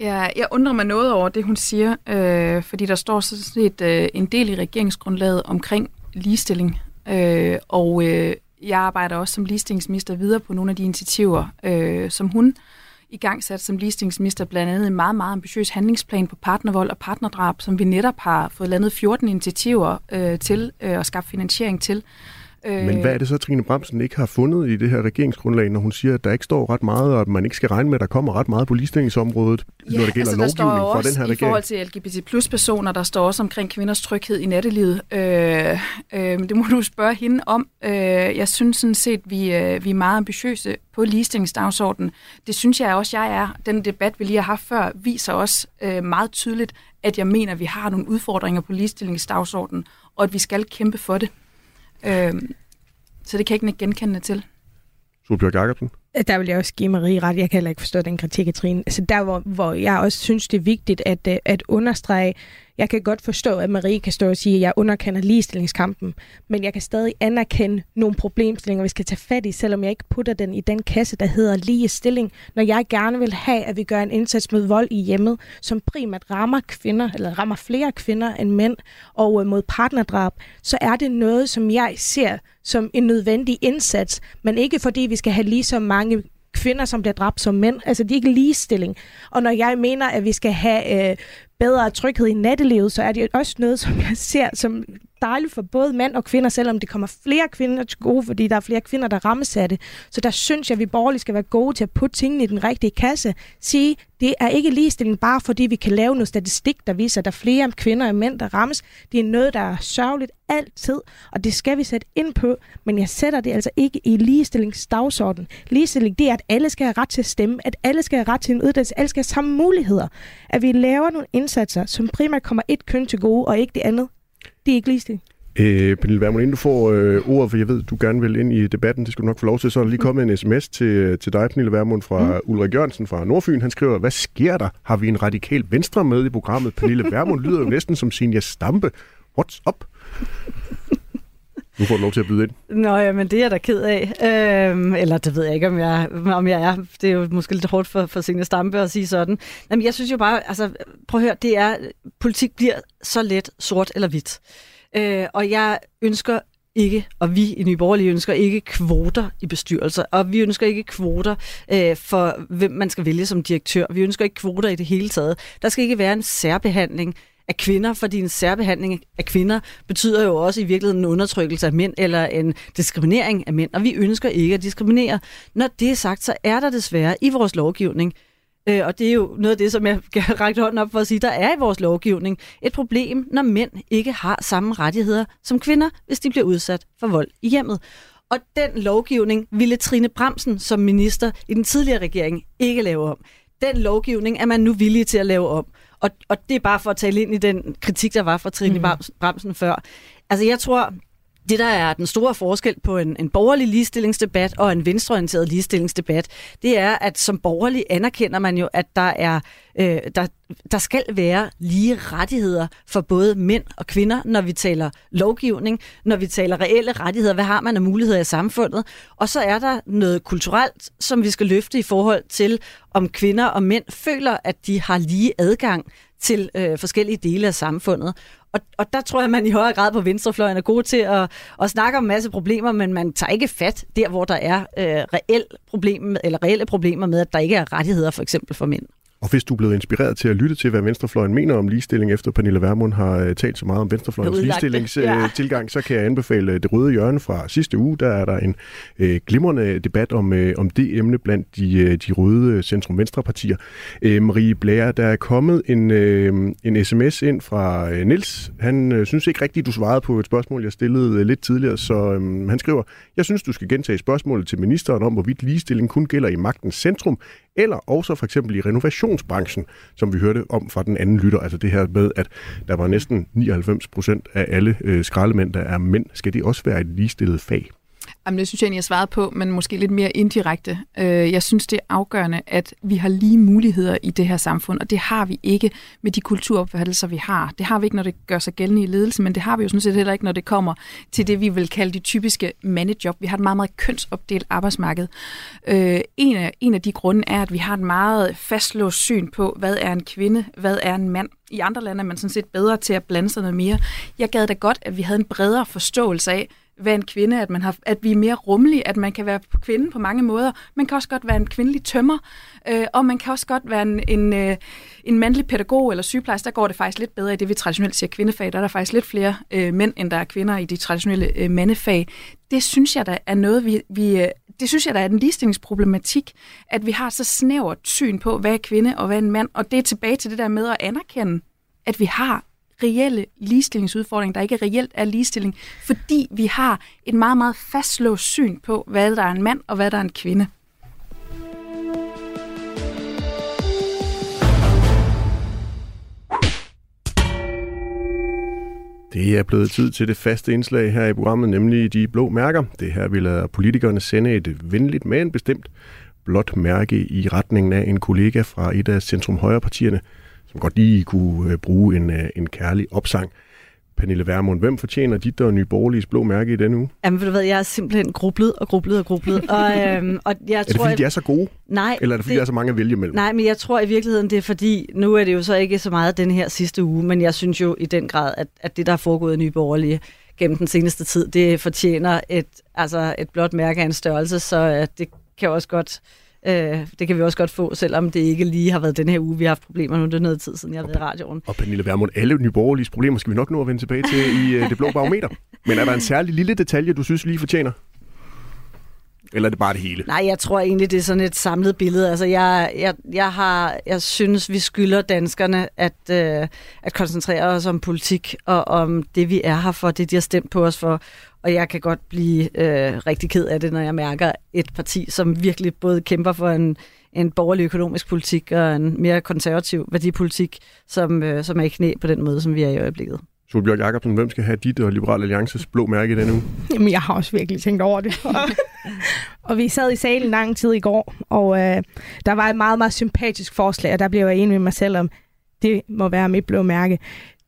E: Ja, jeg undrer mig noget over det, hun siger, øh, fordi der står sådan set øh, en del i regeringsgrundlaget omkring ligestilling, øh, og øh, jeg arbejder også som ligestillingsminister videre på nogle af de initiativer, øh, som hun i gang sat som ligestillingsminister, blandt andet en meget, meget ambitiøs handlingsplan på partnervold og partnerdrab, som vi netop har fået landet 14 initiativer øh, til øh, og skabt finansiering til.
C: Men hvad er det så, Trine Bremsen ikke har fundet i det her regeringsgrundlag, når hun siger, at der ikke står ret meget, og at man ikke skal regne med, at der kommer ret meget på ligestillingsområdet, ja, når det gælder altså, lovgivning for den her regering?
E: i forhold til LGBT plus personer, der står også omkring kvinders tryghed i nattelivet. Øh, øh, det må du spørge hende om. Øh, jeg synes sådan set, vi, øh, vi er meget ambitiøse på ligestillingsdagsordenen. Det synes jeg også, jeg er. Den debat, vi lige har haft før, viser også øh, meget tydeligt, at jeg mener, at vi har nogle udfordringer på ligestillingsdagsordenen, og at vi skal kæmpe for det. Øh, så det kan jeg ikke genkende til.
C: Solbjørg Jacobsen?
D: Der vil jeg også give Marie ret. Jeg kan heller ikke forstå den kritik af Trine. Altså der, hvor, hvor jeg også synes, det er vigtigt at, øh, at understrege, jeg kan godt forstå, at Marie kan stå og sige, at jeg underkender ligestillingskampen, men jeg kan stadig anerkende nogle problemstillinger, vi skal tage fat i, selvom jeg ikke putter den i den kasse, der hedder ligestilling. Når jeg gerne vil have, at vi gør en indsats mod vold i hjemmet, som primært rammer kvinder, eller rammer flere kvinder end mænd, og øh, mod partnerdrab, så er det noget, som jeg ser som en nødvendig indsats, men ikke fordi vi skal have lige så mange kvinder, som bliver dræbt som mænd. Altså, det er ikke ligestilling. Og når jeg mener, at vi skal have øh, bedre tryghed i nattelivet, så er det også noget, som jeg ser som dejligt for både mænd og kvinder, selvom det kommer flere kvinder til gode, fordi der er flere kvinder, der rammes af det. Så der synes jeg, at vi borgerlige skal være gode til at putte tingene i den rigtige kasse. Sige, det er ikke ligestilling bare fordi vi kan lave noget statistik, der viser, at der er flere kvinder og mænd, der rammes. Det er noget, der er sørgeligt altid, og det skal vi sætte ind på, men jeg sætter det altså ikke i ligestillingsdagsorden. Ligestilling, det er, at alle skal have ret til at stemme, at alle skal have ret til en uddannelse, alle skal have samme muligheder. At vi laver nogle indsatser, som primært kommer et køn til gode, og ikke det andet. Det er ikke ligestilling.
C: Øh, Pernille Vermund, inden du får øh, ordet, for jeg ved, du gerne vil ind i debatten, det skal du nok få lov til, så er der lige kommet en sms til, til dig, Pernille Vermund, fra mm. Ulrik Jørgensen fra Nordfyn. Han skriver, hvad sker der? Har vi en radikal venstre med i programmet? Pernille Vermund lyder jo næsten som Sinja Stampe. What's up? Nu får du lov til at byde ind.
F: Nå, ja, men det er jeg da ked af. Øhm, eller det ved jeg ikke, om jeg, om jeg er. Det er jo måske lidt hårdt for, for Signe Stampe at sige sådan. Jamen, jeg synes jo bare, altså, prøv at høre, det er, politik bliver så let sort eller hvidt. Øh, og jeg ønsker ikke, og vi i Nye Borgerlige ønsker ikke kvoter i bestyrelser, og vi ønsker ikke kvoter øh, for, hvem man skal vælge som direktør. Vi ønsker ikke kvoter i det hele taget. Der skal ikke være en særbehandling af kvinder, fordi en særbehandling af kvinder betyder jo også i virkeligheden en undertrykkelse af mænd eller en diskriminering af mænd, og vi ønsker ikke at diskriminere. Når det er sagt, så er der desværre i vores lovgivning Øh, og det er jo noget af det, som jeg kan række hånden op for at sige, der er i vores lovgivning et problem, når mænd ikke har samme rettigheder som kvinder, hvis de bliver udsat for vold i hjemmet. Og den lovgivning ville Trine Bremsen som minister i den tidligere regering ikke lave om. Den lovgivning er man nu villig til at lave om. Og, og det er bare for at tale ind i den kritik, der var fra Trine mm. Bremsen før. Altså jeg tror, det, der er den store forskel på en, en borgerlig ligestillingsdebat og en venstreorienteret ligestillingsdebat, det er, at som borgerlig anerkender man jo, at der er øh, der, der skal være lige rettigheder for både mænd og kvinder, når vi taler lovgivning, når vi taler reelle rettigheder. Hvad har man af muligheder i samfundet? Og så er der noget kulturelt, som vi skal løfte i forhold til, om kvinder og mænd føler, at de har lige adgang til øh, forskellige dele af samfundet. Og, og der tror jeg, at man i højere grad på venstrefløjen er god til at, at snakke om en masse problemer, men man tager ikke fat der, hvor der er øh, reelle, problem, eller reelle problemer med, at der ikke er rettigheder for eksempel for mænd.
C: Og hvis du er blevet inspireret til at lytte til, hvad Venstrefløjen mener om ligestilling, efter Pernille Vermund har uh, talt så meget om Venstrefløjens ligestillingstilgang, ja. så kan jeg anbefale uh, Det Røde Hjørne fra sidste uge. Der er der en uh, glimrende debat om, uh, om det emne blandt de, uh, de røde centrum-venstre-partier. Uh, Marie Blære, der er kommet en, uh, en sms ind fra uh, Nils. Han uh, synes ikke rigtigt, du svarede på et spørgsmål, jeg stillede uh, lidt tidligere, så um, han skriver, jeg synes, du skal gentage spørgsmålet til ministeren om, hvorvidt ligestilling kun gælder i magtens centrum, eller også for eksempel i renovationsbranchen, som vi hørte om fra den anden lytter. Altså det her med, at der var næsten 99 procent af alle øh, skraldemænd, der er mænd. Skal det også være et ligestillet fag?
E: Jamen, det synes jeg egentlig, jeg svaret på, men måske lidt mere indirekte. Øh, jeg synes, det er afgørende, at vi har lige muligheder i det her samfund, og det har vi ikke med de kulturopfattelser, vi har. Det har vi ikke, når det gør sig gældende i ledelse, men det har vi jo sådan set heller ikke, når det kommer til det, vi vil kalde de typiske mandejob. Vi har et meget, meget kønsopdelt arbejdsmarked. Øh, en, af, en af de grunde er, at vi har et meget fastlåst syn på, hvad er en kvinde, hvad er en mand. I andre lande er man sådan set bedre til at blande sig noget mere. Jeg gad da godt, at vi havde en bredere forståelse af, være en kvinde, at, man har, at vi er mere rummelige, at man kan være kvinde på mange måder. Man kan også godt være en kvindelig tømmer, øh, og man kan også godt være en, en, øh, en mandlig pædagog eller sygeplejerske. Der går det faktisk lidt bedre i det, vi traditionelt siger kvindefag. Der er der faktisk lidt flere øh, mænd, end der er kvinder i de traditionelle øh, mandefag. Det synes jeg, der er noget, vi, vi øh, det synes jeg, der er en ligestillingsproblematik, at vi har så snævert syn på, hvad er kvinde og hvad er en mand, og det er tilbage til det der med at anerkende, at vi har reelle ligestillingsudfordring, der ikke reelt er ligestilling, fordi vi har et meget, meget fastlåst syn på, hvad der er en mand og hvad der er en kvinde.
C: Det er blevet tid til det faste indslag her i programmet, nemlig de blå mærker. Det her vil politikerne sende et venligt, men bestemt blåt mærke i retningen af en kollega fra et af centrum-højre-partierne, som godt lige kunne øh, bruge en, øh, en kærlig opsang. Pernille Vermund, hvem fortjener dit og Nye Borgerliges blå mærke i denne uge?
F: Jamen, ved du hvad, jeg er simpelthen grublet og grublet og grublet. og, øhm, og jeg
C: er det
F: tror,
C: fordi, de er så gode?
F: Nej.
C: Eller er det fordi, det... der er så mange at vælge mellem?
F: Nej, men jeg tror i virkeligheden, det er fordi, nu er det jo så ikke så meget den her sidste uge, men jeg synes jo i den grad, at, at det, der er foregået i Nye Borgerlige gennem den seneste tid, det fortjener et, altså et blåt mærke af en størrelse, så uh, det kan også godt Øh, det kan vi også godt få, selvom det ikke lige har været den her uge, vi har haft problemer nu. Det er noget tid siden, jeg har været i radioen.
C: Og Pernille Vermund, alle nyborgerlige problemer skal vi nok nå at vende tilbage til i øh, det blå barometer. Men er der en særlig lille detalje, du synes lige fortjener? Eller er det bare det hele?
F: Nej, jeg tror egentlig, det er sådan et samlet billede. Altså, jeg, jeg, jeg, har, jeg synes, vi skylder danskerne at, øh, at koncentrere os om politik og om det, vi er her for, det, de har stemt på os for. Og jeg kan godt blive øh, rigtig ked af det, når jeg mærker et parti, som virkelig både kæmper for en, en borgerlig økonomisk politik og en mere konservativ værdipolitik, som, øh, som er i knæ på den måde, som vi er i øjeblikket.
C: Solbjørg Jacobsen, hvem skal have dit og Liberal Alliances blå mærke i denne uge?
D: Jamen, jeg har også virkelig tænkt over det. og vi sad i salen lang tid i går, og øh, der var et meget, meget sympatisk forslag, og der blev jeg enig med mig selv om, det må være mit blå mærke.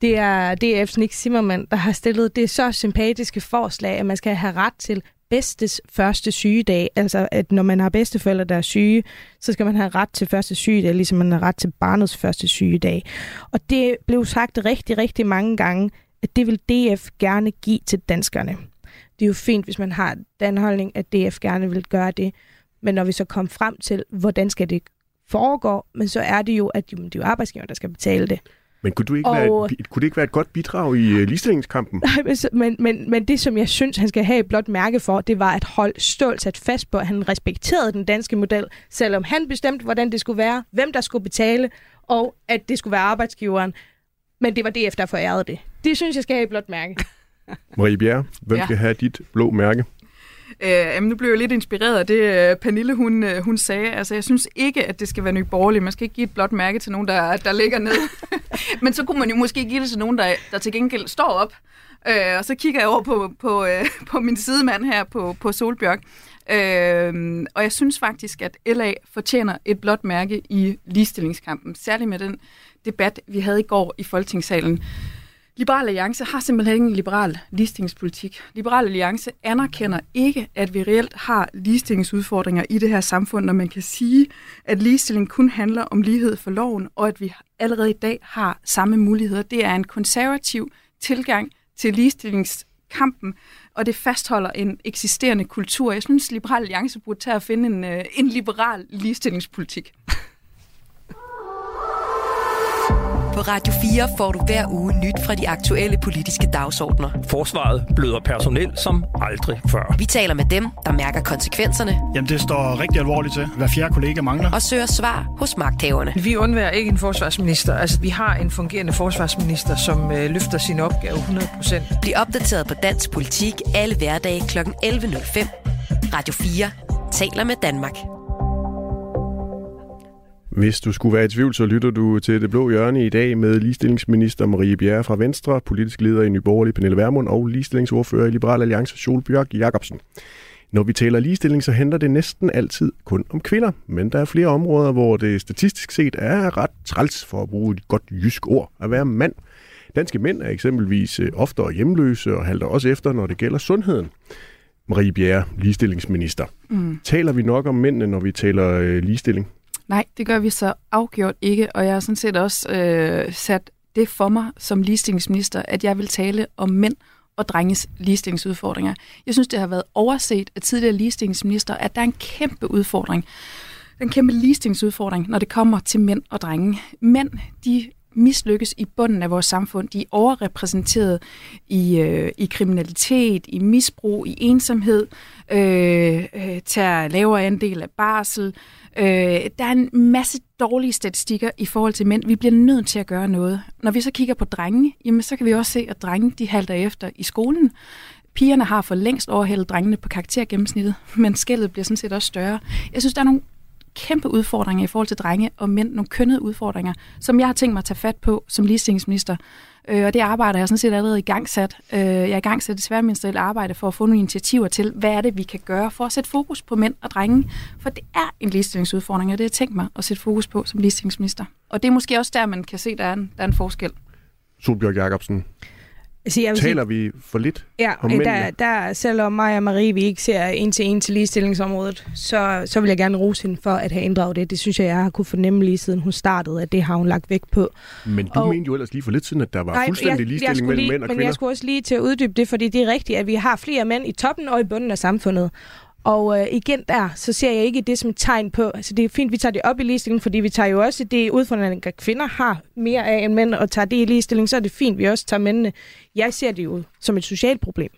D: Det er DF's Nick Zimmermann, der har stillet det så sympatiske forslag, at man skal have ret til bedstes første sygedag. Altså, at når man har bedsteforældre, der er syge, så skal man have ret til første sygedag, ligesom man har ret til barnets første sygedag. Og det blev sagt rigtig, rigtig mange gange, at det vil DF gerne give til danskerne. Det er jo fint, hvis man har den holdning, at DF gerne vil gøre det. Men når vi så kommer frem til, hvordan skal det foregå, men så er det jo, at jo, det er jo arbejdsgiver, der skal betale det.
C: Men kunne, du ikke og... være et, kunne det ikke være et godt bidrag i uh, ligestillingskampen?
D: Nej, men, men, men det, som jeg synes, han skal have et blot mærke for, det var at holde stolt sat fast på, at han respekterede den danske model, selvom han bestemte, hvordan det skulle være, hvem der skulle betale, og at det skulle være arbejdsgiveren. Men det var det, der forærede det. Det synes jeg skal have et blot mærke.
C: Marie Bjerre, hvem ja. skal have dit blå mærke?
E: Øh, jamen, nu blev jeg lidt inspireret af det, øh, Pernille hun, øh, hun sagde. Altså, jeg synes ikke, at det skal være nyborgerligt. Man skal ikke give et blåt mærke til nogen, der, der ligger ned. Men så kunne man jo måske give det til nogen, der, der til gengæld står op. Øh, og så kigger jeg over på, på, øh, på min sidemand her på, på Solbjørg. Øh, og jeg synes faktisk, at LA fortjener et blåt mærke i ligestillingskampen. Særligt med den debat, vi havde i går i Folketingssalen. Liberal Alliance har simpelthen ikke en liberal ligestillingspolitik. Liberal Alliance anerkender ikke, at vi reelt har ligestillingsudfordringer i det her samfund, når man kan sige, at ligestilling kun handler om lighed for loven, og at vi allerede i dag har samme muligheder. Det er en konservativ tilgang til ligestillingskampen, og det fastholder en eksisterende kultur. Jeg synes, Liberal Alliance burde tage at finde en, øh, en liberal ligestillingspolitik.
B: På Radio 4 får du hver uge nyt fra de aktuelle politiske dagsordner.
H: Forsvaret bløder personel som aldrig før.
B: Vi taler med dem, der mærker konsekvenserne.
I: Jamen, det står rigtig alvorligt til. Hver fjerde kollega mangler.
B: Og søger svar hos magthaverne.
J: Vi undværer ikke en forsvarsminister. Altså, vi har en fungerende forsvarsminister, som øh, løfter sin opgave 100%.
B: Bliv opdateret på dansk politik alle hverdage kl. 11.05. Radio 4 taler med Danmark.
C: Hvis du skulle være i tvivl, så lytter du til Det Blå Hjørne i dag med ligestillingsminister Marie Bjerre fra Venstre, politisk leder i Nyborgerlig Pernille Vermund og ligestillingsordfører i Liberal Alliance Solbjørg Jacobsen. Når vi taler ligestilling, så handler det næsten altid kun om kvinder, men der er flere områder, hvor det statistisk set er ret træls, for at bruge et godt jysk ord, at være mand. Danske mænd er eksempelvis øh, oftere hjemløse og halter også efter, når det gælder sundheden. Marie Bjerre, ligestillingsminister. Mm. Taler vi nok om mændene, når vi taler øh, ligestilling?
E: Nej, det gør vi så afgjort ikke, og jeg har sådan set også øh, sat det for mig som ligestillingsminister, at jeg vil tale om mænd og drenges ligestillingsudfordringer. Jeg synes, det har været overset af tidligere ligestillingsminister, at der er en kæmpe udfordring, en kæmpe ligestillingsudfordring, når det kommer til mænd og drenge. Mænd, de mislykkes i bunden af vores samfund. De er overrepræsenteret i, øh, i kriminalitet, i misbrug, i ensomhed, øh, øh, tager lavere andel af barsel. Øh, der er en masse dårlige statistikker i forhold til mænd. Vi bliver nødt til at gøre noget. Når vi så kigger på drenge, jamen, så kan vi også se, at drenge de halter efter i skolen. Pigerne har for længst overhældet drengene på karaktergennemsnittet, men skældet bliver sådan set også større. Jeg synes, der er nogle kæmpe udfordringer i forhold til drenge og mænd, nogle kønnede udfordringer, som jeg har tænkt mig at tage fat på som ligestillingsminister. Øh, og det arbejder jeg sådan set allerede i gang sat. Øh, jeg er i gang sat desværre sværministerielt arbejde for at få nogle initiativer til, hvad er det, vi kan gøre for at sætte fokus på mænd og drenge. For det er en ligestillingsudfordring, og det har jeg tænkt mig at sætte fokus på som ligestillingsminister. Og det er måske også der, man kan se, der er en, der er en forskel.
C: Solbjørg Jacobsen,
D: Altså, jeg
C: taler
D: sige,
C: vi for lidt
D: ja,
C: om mændene?
D: der, der, selvom mig og Marie, vi ikke ser en til en til ligestillingsområdet, så, så vil jeg gerne rose hende for at have inddraget det. Det synes jeg, jeg har kunne fornemme lige siden hun startede, at det har hun lagt vægt på.
C: Men du
D: Og-
C: mente jo ellers lige for lidt siden, at der var
D: Nej,
C: fuldstændig
D: jeg, jeg
C: ligestilling
D: skulle
C: mellem
D: lige,
C: mænd og
D: Men
C: kvinder.
D: jeg skulle også lige til at uddybe det, fordi det er rigtigt, at vi har flere mænd i toppen og i bunden af samfundet. Og øh, igen der, så ser jeg ikke det som et tegn på, altså det er fint, vi tager det op i ligestilling, fordi vi tager jo også det udfordring, at kvinder har mere af end mænd, og tager det i ligestilling, så er det fint, vi også tager mændene. Jeg ser det jo som et socialt problem,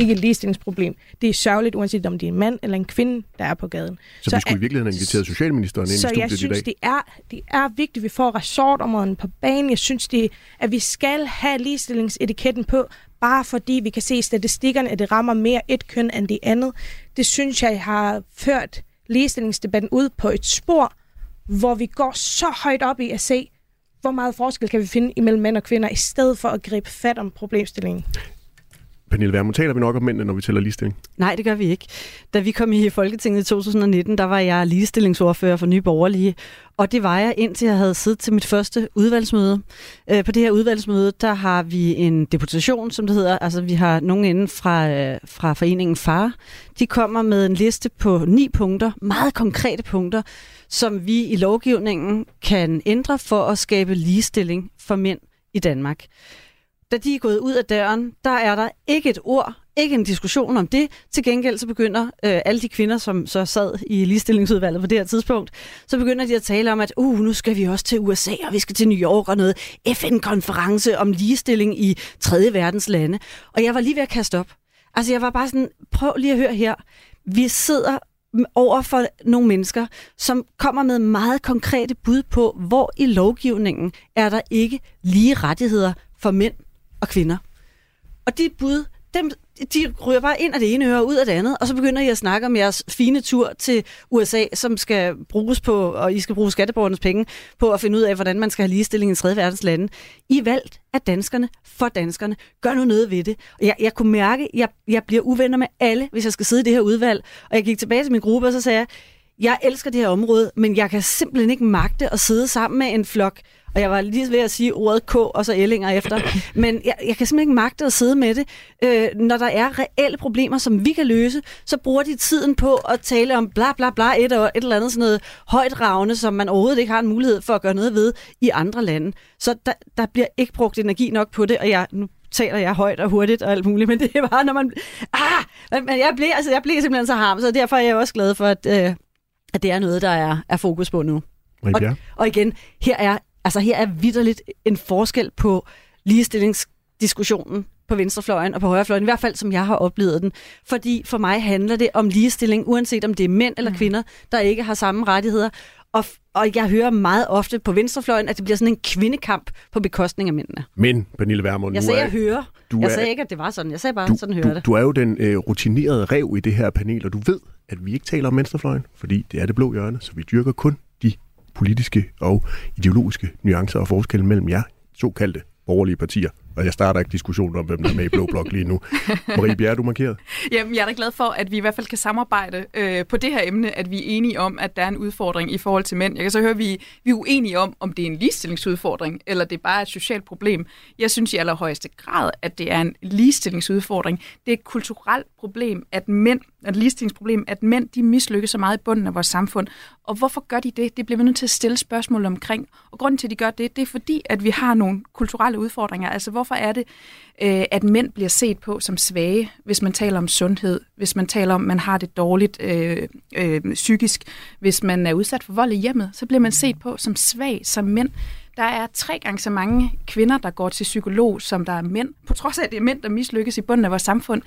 D: ikke et ligestillingsproblem. Det er sørgeligt, uanset om det er en mand eller en kvinde, der er på gaden.
C: Så, så vi skulle
D: er-
C: i virkeligheden have inviteret socialministeren ind
D: så
C: i studiet
D: jeg
C: i
D: synes,
C: dag.
D: det er, det er vigtigt, at vi får resortområden på banen. Jeg synes, det, at vi skal have ligestillingsetiketten på, bare fordi vi kan se i statistikkerne, at det rammer mere et køn end det andet. Det synes jeg har ført ligestillingsdebatten ud på et spor, hvor vi går så højt op i at se, hvor meget forskel kan vi finde imellem mænd og kvinder, i stedet for at gribe fat om problemstillingen.
C: Pernille Vermund, taler vi nok om mændene, når vi taler ligestilling?
F: Nej, det gør vi ikke. Da vi kom i Folketinget i 2019, der var jeg ligestillingsordfører for Nye Borgerlige, og det var jeg indtil jeg havde siddet til mit første udvalgsmøde. Øh, På det her udvalgsmøde, der har vi en deputation, som det hedder. Altså, vi har nogen inden fra, øh, fra foreningen FAR. De kommer med en liste på ni punkter, meget konkrete punkter, som vi i lovgivningen kan ændre for at skabe ligestilling for mænd i Danmark da de er gået ud af døren, der er der ikke et ord, ikke en diskussion om det. Til gengæld så begynder øh, alle de kvinder, som så sad i ligestillingsudvalget på det her tidspunkt, så begynder de at tale om, at uh, nu skal vi også til USA, og vi skal til New York og noget FN-konference om ligestilling i tredje verdens lande. Og jeg var lige ved at kaste op. Altså jeg var bare sådan, prøv lige at høre her. Vi sidder over for nogle mennesker, som kommer med meget konkrete bud på, hvor i lovgivningen er der ikke lige rettigheder for mænd og kvinder. Og de bud, dem, de ryger bare ind af det ene øre og ud af det andet, og så begynder I at snakke om jeres fine tur til USA, som skal bruges på, og I skal bruge skatteborgernes penge på at finde ud af, hvordan man skal have ligestilling i tredje verdens lande. I er valgt af danskerne for danskerne. Gør nu noget ved det. Jeg, jeg kunne mærke, at jeg, jeg bliver uvenner med alle, hvis jeg skal sidde i det her udvalg. Og jeg gik tilbage til min gruppe, og så sagde jeg, jeg elsker det her område, men jeg kan simpelthen ikke magte at sidde sammen med en flok og jeg var lige ved at sige ordet K, og så ællinger efter. Men jeg, jeg kan simpelthen ikke magte at sidde med det. Øh, når der er reelle problemer, som vi kan løse, så bruger de tiden på at tale om bla bla bla, et, og et eller andet sådan noget højt ravne, som man overhovedet ikke har en mulighed for at gøre noget ved i andre lande. Så der, der bliver ikke brugt energi nok på det, og jeg, nu taler jeg højt og hurtigt og alt muligt, men det er bare, når man... Ah! Men jeg blev, altså, jeg blev simpelthen så harm, så derfor er jeg også glad for, at, øh, at det er noget, der er, er fokus på nu. Og, og igen, her er, altså her er vidderligt en forskel på ligestillingsdiskussionen på venstrefløjen og på højrefløjen, i hvert fald som jeg har oplevet den. Fordi for mig handler det om ligestilling, uanset om det er mænd eller kvinder, der ikke har samme rettigheder. Og, og jeg hører meget ofte på venstrefløjen, at det bliver sådan en kvindekamp på bekostning af mændene.
C: Men, Pernille Vermund,
F: Jeg
C: nu
F: sagde, jeg hører.
C: du
F: Jeg
C: er-
F: sagde ikke, at det var sådan. Jeg sagde bare,
C: du,
F: sådan hører
C: du,
F: det.
C: du er jo den øh, rutinerede rev i det her panel, og du ved, at vi ikke taler om venstrefløjen, fordi det er det blå hjørne, så vi dyrker kun politiske og ideologiske nuancer og forskelle mellem jer såkaldte borgerlige partier og jeg starter ikke diskussionen om, hvem der er med i Blå Blok lige nu. Marie Bjerre, du er markeret.
E: Jamen, jeg er da glad for, at vi i hvert fald kan samarbejde øh, på det her emne, at vi er enige om, at der er en udfordring i forhold til mænd. Jeg kan så høre, at vi, vi er uenige om, om det er en ligestillingsudfordring, eller det er bare et socialt problem. Jeg synes i allerhøjeste grad, at det er en ligestillingsudfordring. Det er et kulturelt problem, at mænd, et ligestillingsproblem, at mænd de mislykkes så meget i bunden af vores samfund. Og hvorfor gør de det? Det bliver vi nødt til at stille spørgsmål omkring. Og grunden til, at de gør det, det er fordi, at vi har nogle kulturelle udfordringer. Altså, hvorfor er det, øh, at mænd bliver set på som svage, hvis man taler om sundhed, hvis man taler om, at man har det dårligt øh, øh, psykisk, hvis man er udsat for vold i hjemmet, så bliver man set på som svag, som mænd. Der er tre gange så mange kvinder, der går til psykolog, som der er mænd. På trods af, at det er mænd, der mislykkes i bunden af vores samfund.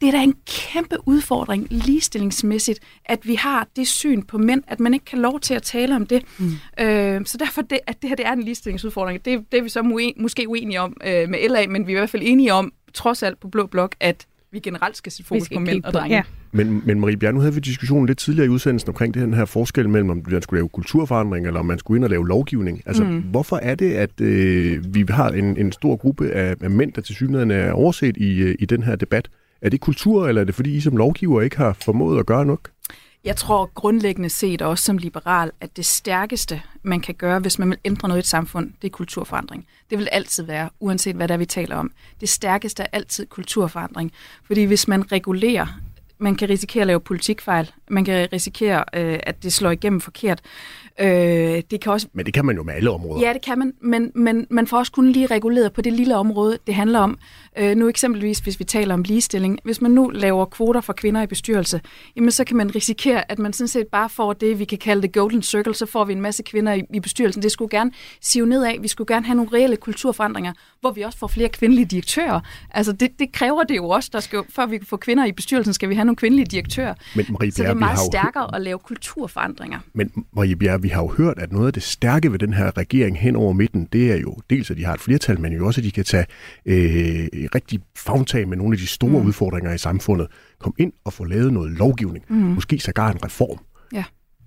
E: Det er da en kæmpe udfordring ligestillingsmæssigt, at vi har det syn på mænd, at man ikke kan lov til at tale om det. Mm. Øh, så derfor, det, at det her det er en ligestillingsudfordring, det, det er vi så mu- måske uenige om øh, med LA, men vi er i hvert fald enige om, trods alt på Blå Blok, at vi generelt skal sætte fokus på mænd og drenge. Ja.
C: Men, men Marie Bjerg, nu havde vi diskussionen lidt tidligere i udsendelsen omkring det her forskel mellem, om man skulle lave kulturforandring, eller om man skulle ind og lave lovgivning. Altså, mm. hvorfor er det, at øh, vi har en, en stor gruppe af, af mænd, der til synligheden er overset i, øh, i den her debat? Er det kultur, eller er det fordi I som lovgiver ikke har formået at gøre nok?
E: Jeg tror grundlæggende set også som liberal, at det stærkeste, man kan gøre, hvis man vil ændre noget i et samfund, det er kulturforandring. Det vil altid være, uanset hvad der vi taler om. Det stærkeste er altid kulturforandring. Fordi hvis man regulerer, man kan risikere at lave politikfejl, man kan risikere, øh, at det slår igennem forkert.
C: Øh, det kan også... Men det kan man jo med alle områder.
E: Ja, det kan man, men, men man får også kun lige reguleret på det lille område, det handler om. Øh, nu eksempelvis, hvis vi taler om ligestilling. Hvis man nu laver kvoter for kvinder i bestyrelse, jamen så kan man risikere, at man sådan set bare får det, vi kan kalde det golden circle, så får vi en masse kvinder i, i bestyrelsen. Det skulle gerne sive ned af. Vi skulle gerne have nogle reelle kulturforandringer, hvor vi også får flere kvindelige direktører. Altså det, det kræver det jo også, der skal, før vi kan få kvinder i bestyrelsen, skal vi have nogle kvindelige direktører. Men Marie Bjerre, så det er meget stærkere at lave kulturforandringer.
C: Men Marie Bjerre, vi har jo hørt, at noget af det stærke ved den her regering hen over midten, det er jo dels, at de har et flertal, men jo også, at de kan tage øh, rigtig fagtag med nogle af de store mm. udfordringer i samfundet. Kom ind og få lavet noget lovgivning. Mm. Måske sågar en reform. Ja.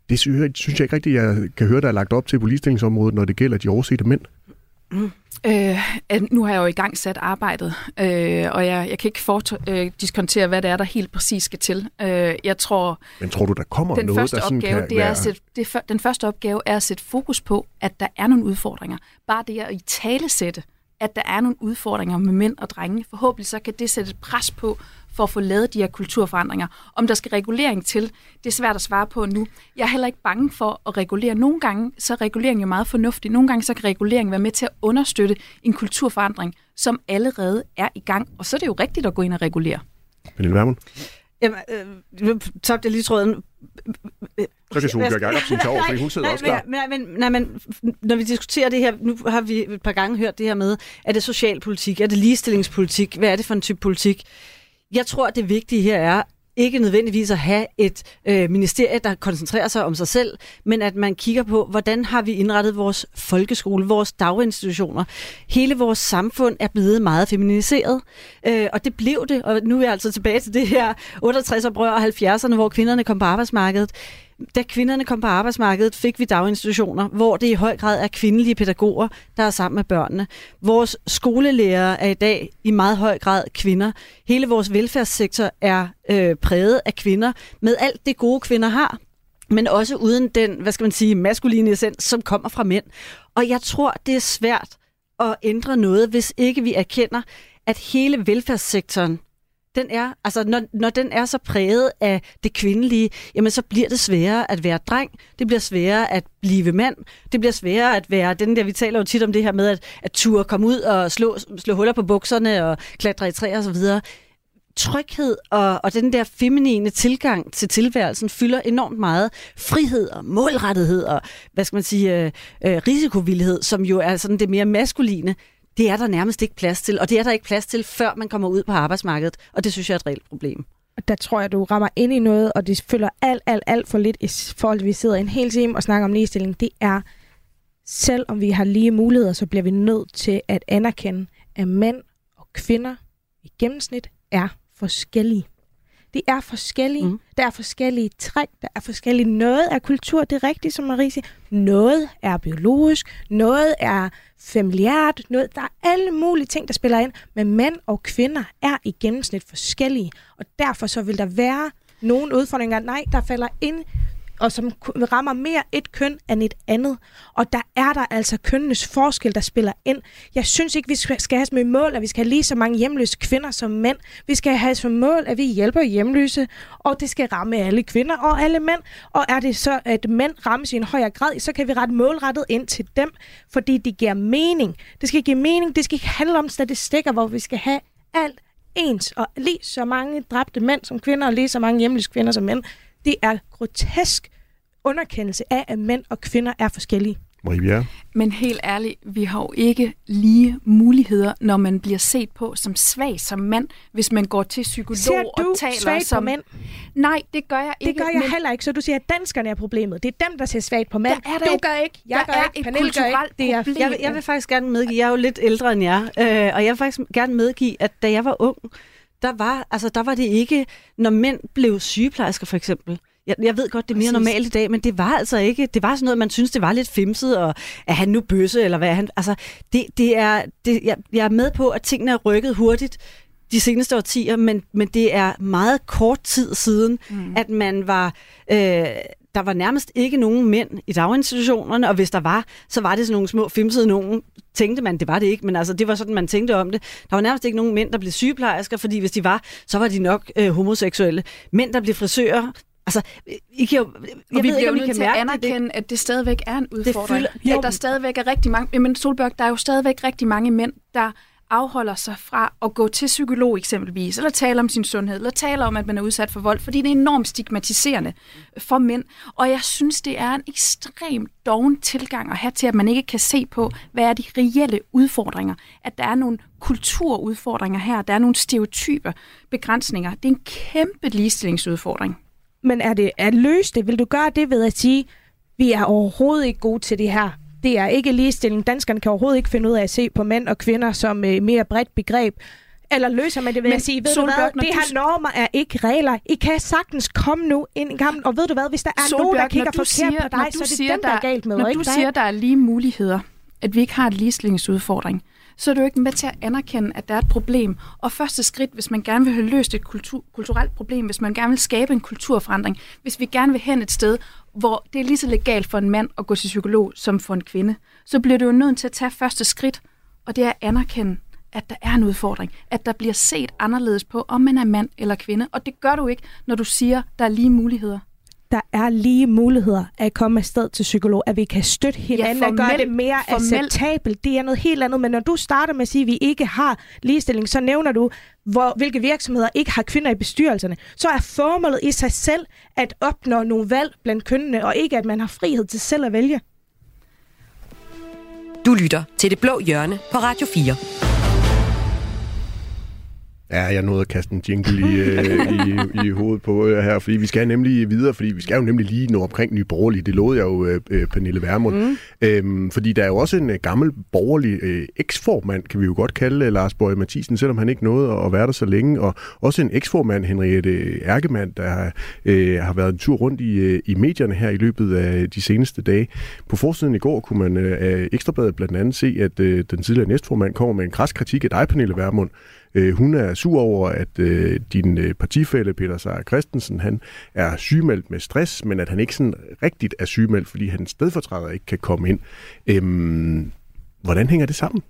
C: Det synes, jeg ikke rigtigt, jeg kan høre, der er lagt op til på ligestillingsområdet, når det gælder de oversete mænd.
E: Mm. Øh, nu har jeg jo i gang sat arbejdet, øh, og jeg, jeg kan ikke fordiskontere, øh, hvad det er, der helt præcis skal til. Øh, jeg tror...
C: Men tror du, der kommer
E: den
C: noget,
E: første
C: der sådan
E: opgave,
C: kan
E: det
C: være...
E: er at sætte, det, den første opgave er at sætte fokus på, at der er nogle udfordringer. Bare det at i tale sætte, at der er nogle udfordringer med mænd og drenge. Forhåbentlig så kan det sætte et pres på, for at få lavet de her kulturforandringer. Om der skal regulering til, det er svært at svare på nu. Jeg er heller ikke bange for at regulere. Nogle gange så er regulering jo meget fornuftig. Nogle gange så kan regulering være med til at understøtte en kulturforandring, som allerede er i gang. Og så er det jo rigtigt at gå ind og regulere.
C: Pernille Vermund?
F: Jamen, øh, tabte jeg lige tråden.
C: Så kan Solbjørg Jacobsen tage over, fordi hun sidder nej, også klar.
F: Men, men, nej, men når vi diskuterer det her, nu har vi et par gange hørt det her med, er det socialpolitik, er det ligestillingspolitik, hvad er det for en type politik? Jeg tror, det vigtige her er, ikke nødvendigvis at have et øh, ministerie, der koncentrerer sig om sig selv, men at man kigger på, hvordan har vi indrettet vores folkeskole, vores daginstitutioner. Hele vores samfund er blevet meget feminiseret, øh, og det blev det, og nu er jeg altså tilbage til det her 68 oprør og 70'erne, hvor kvinderne kom på arbejdsmarkedet da kvinderne kom på arbejdsmarkedet, fik vi daginstitutioner, hvor det i høj grad er kvindelige pædagoger, der er sammen med børnene. Vores skolelærer er i dag i meget høj grad kvinder. Hele vores velfærdssektor er øh, præget af kvinder, med alt det gode kvinder har men også uden den, hvad skal man sige, maskuline essens, som kommer fra mænd. Og jeg tror, det er svært at ændre noget, hvis ikke vi erkender, at hele velfærdssektoren den er, altså når, når den er så præget af det kvindelige, jamen så bliver det sværere at være dreng, det bliver sværere at blive mand, det bliver sværere at være den der, vi taler jo tit om det her med, at, at turde komme ud og slå, slå huller på bukserne og klatre i træer osv., tryghed og, og den der feminine tilgang til tilværelsen fylder enormt meget. Frihed og målrettighed og, hvad skal man sige, øh, øh, risikovillighed, som jo er sådan det mere maskuline, det er der nærmest ikke plads til, og det er der ikke plads til, før man kommer ud på arbejdsmarkedet, og det synes jeg er et reelt problem.
D: Der tror jeg, du rammer ind i noget, og det følger alt, alt, alt for lidt i forhold til, at vi sidder en hel time og snakker om ligestilling. Det er, selvom vi har lige muligheder, så bliver vi nødt til at anerkende, at mænd og kvinder i gennemsnit er forskellige. De er forskellige. Mm. Der er forskellige træk, der er forskellige. Noget er kultur, det er rigtigt, som Marie siger. Noget er biologisk, noget er familiært, noget, der er alle mulige ting, der spiller ind. Men mænd og kvinder er i gennemsnit forskellige, og derfor så vil der være nogle udfordringer, nej, der falder ind og som rammer mere et køn end et andet. Og der er der altså kønnenes forskel, der spiller ind. Jeg synes ikke, vi skal have som mål, at vi skal have lige så mange hjemløse kvinder som mænd. Vi skal have som mål, at vi hjælper hjemløse, og det skal ramme alle kvinder og alle mænd. Og er det så, at mænd rammes i en højere grad, så kan vi ret målrettet ind til dem, fordi det giver mening. Det skal give mening, det skal ikke handle om statistikker, hvor vi skal have alt ens, og lige så mange dræbte mænd som kvinder, og lige så mange hjemløse kvinder som mænd. Det er grotesk underkendelse af, at mænd og kvinder er forskellige.
C: Marie
E: Men helt ærligt, vi har jo ikke lige muligheder, når man bliver set på som svag som mand, hvis man går til psykolog
D: Ser du
E: og taler
D: svagt
E: som...
D: på mænd?
E: Nej, det gør jeg ikke.
D: Det gør jeg
E: men...
D: heller ikke, så du siger, at danskerne er problemet. Det er dem, der ser svagt på mænd.
E: Der er der
D: du
E: et-
D: gør ikke, jeg
E: der
D: gør
E: er
D: ikke,
E: et
D: Pernille gør ikke.
E: kulturelt
D: Det er.
F: Jeg, vil- jeg vil faktisk gerne medgive, jeg er jo lidt ældre end jer, øh, og jeg vil faktisk gerne medgive, at da jeg var ung, der var, altså, der var det ikke, når mænd blev sygeplejersker for eksempel. Jeg, jeg ved godt, det er mere
E: Præcis.
F: normalt i dag, men det var altså ikke, det var sådan noget, man synes, det var lidt femset, og er han nu bøsse, eller hvad er han? Altså, det, det er, det, jeg, jeg er med på, at tingene er rykket hurtigt de seneste årtier, men, men det er meget kort tid siden, mm. at man var... Øh, der var nærmest ikke nogen mænd i daginstitutionerne, og hvis der var, så var det sådan nogle små femsede nogen, tænkte man, det var det ikke, men altså det var sådan, man tænkte om det. Der var nærmest ikke nogen mænd, der blev sygeplejersker, fordi hvis de var, så var de nok øh, homoseksuelle. Mænd, der blev frisører, altså, I kan jo, jeg
E: Og vi
F: ved ikke, om I kan
E: til at anerkende, det, at det stadigvæk er en udfordring.
F: fylder-
E: at der stadigvæk er rigtig mange... Men Solberg, der er jo stadigvæk rigtig mange mænd, der afholder sig fra at gå til psykolog eksempelvis, eller tale om sin sundhed, eller tale om, at man er udsat for vold, fordi det er enormt stigmatiserende for mænd. Og jeg synes, det er en ekstrem doven tilgang at have til, at man ikke kan se på, hvad er de reelle udfordringer. At der er nogle kulturudfordringer her, der er nogle stereotyper, begrænsninger. Det er en kæmpe ligestillingsudfordring.
D: Men er det at løse det? Vil du gøre det ved at sige, vi er overhovedet ikke gode til det her? Det er ikke ligestilling. Danskerne kan overhovedet ikke finde ud af at se på mænd og kvinder som øh, mere bredt begreb. Eller løser man det ved
E: Men
D: at sige, ved
E: Solbjørg,
D: du hvad, det
E: du
D: her
E: s-
D: normer er ikke regler. I kan sagtens komme nu ind i kampen, og ved du hvad, hvis der er
E: Solbjørg,
D: nogen, der kigger
E: du
D: forkert
E: siger-
D: på dig, så
E: du
D: er det
E: siger,
D: dem, der er
E: der-
D: galt med,
E: Når
D: og
E: du
D: ikke dig.
E: siger, der er lige muligheder, at vi ikke har et ligestillingsudfordring, så er du ikke med til at anerkende, at der er et problem. Og første skridt, hvis man gerne vil have løst et kultur, kulturelt problem, hvis man gerne vil skabe en kulturforandring, hvis vi gerne vil hen et sted, hvor det er lige så legalt for en mand at gå til psykolog som for en kvinde, så bliver du jo nødt til at tage første skridt, og det er at anerkende, at der er en udfordring, at der bliver set anderledes på, om man er mand eller kvinde, og det gør du ikke, når du siger, der er lige muligheder
D: der er lige muligheder at komme afsted til psykolog, at vi kan støtte hinanden og gøre
E: formelt-
D: det mere
E: formelt-
D: acceptabelt. Det er noget helt andet, men når du starter med at sige, at vi ikke har ligestilling, så nævner du, hvor, hvilke virksomheder ikke har kvinder i bestyrelserne. Så er formålet i sig selv at opnå nogle valg blandt kønnene, og ikke at man har frihed til selv at vælge.
B: Du lytter til Det Blå Hjørne på Radio 4.
C: Ja, jeg nåede at kaste en jingle i, øh, i, i hovedet på jer her, fordi vi skal nemlig videre, fordi vi skal jo nemlig lige nå omkring Nye Borgerlige. Det lovede jeg jo øh, øh, Pernille Vermund. Mm. Øhm, fordi der er jo også en øh, gammel borgerlig øh, eksformand, kan vi jo godt kalde øh, Lars Borg Mathisen, selvom han ikke nåede at, at være der så længe. Og også en eksformand, Henriette Ærkemand, der øh, har været en tur rundt i, øh, i medierne her i løbet af de seneste dage. På forsiden i går kunne man øh, af Ekstrabladet blandt andet se, at øh, den tidligere næstformand kommer med en kras kritik af dig, Pernille Vermund. Øh, hun er sur over, at øh, din øh, partifælle Peter Seier Christensen, han er sygemeldt med stress, men at han ikke sådan rigtigt er sygemeldt, fordi hans stedfortræder ikke kan komme ind. Øhm, hvordan hænger det sammen?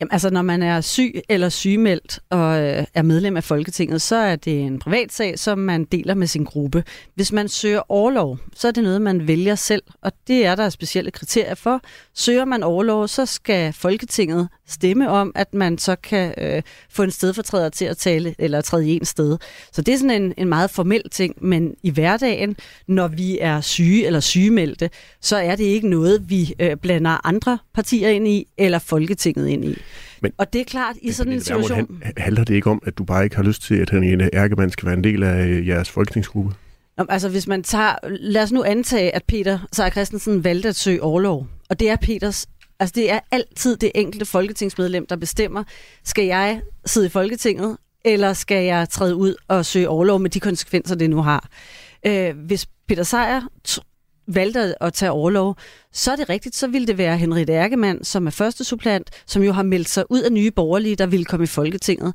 F: Jamen, altså, når man er syg eller sygemeldt og øh, er medlem af Folketinget, så er det en privatsag, som man deler med sin gruppe. Hvis man søger overlov, så er det noget, man vælger selv, og det er der specielle kriterier for. Søger man overlov, så skal Folketinget stemme om, at man så kan øh, få en stedfortræder til at tale eller træde i en sted. Så det er sådan en, en meget formel ting, men i hverdagen, når vi er syge eller sygemeldte, så er det ikke noget, vi øh, blander andre partier ind i, eller Folketinget ind i.
C: Men-
F: og det er klart, i sådan en situation...
C: han- handler det ikke om, at du bare ikke har lyst til, at Henriette Ærkemann skal være en del af øh, jeres folketingsgruppe?
F: Nå, altså hvis man tager, lad os nu antage, at Peter Seier Christensen valgte at søge overlov, og det er Peters, altså det er altid det enkelte folketingsmedlem, der bestemmer, skal jeg sidde i Folketinget, eller skal jeg træde ud og søge overlov med de konsekvenser, det nu har? Øh, hvis Peter Sejer valgte at tage overlov, så er det rigtigt, så ville det være Henrik Ærkemann, som er første supplant, som jo har meldt sig ud af nye borgerlige, der ville komme i Folketinget.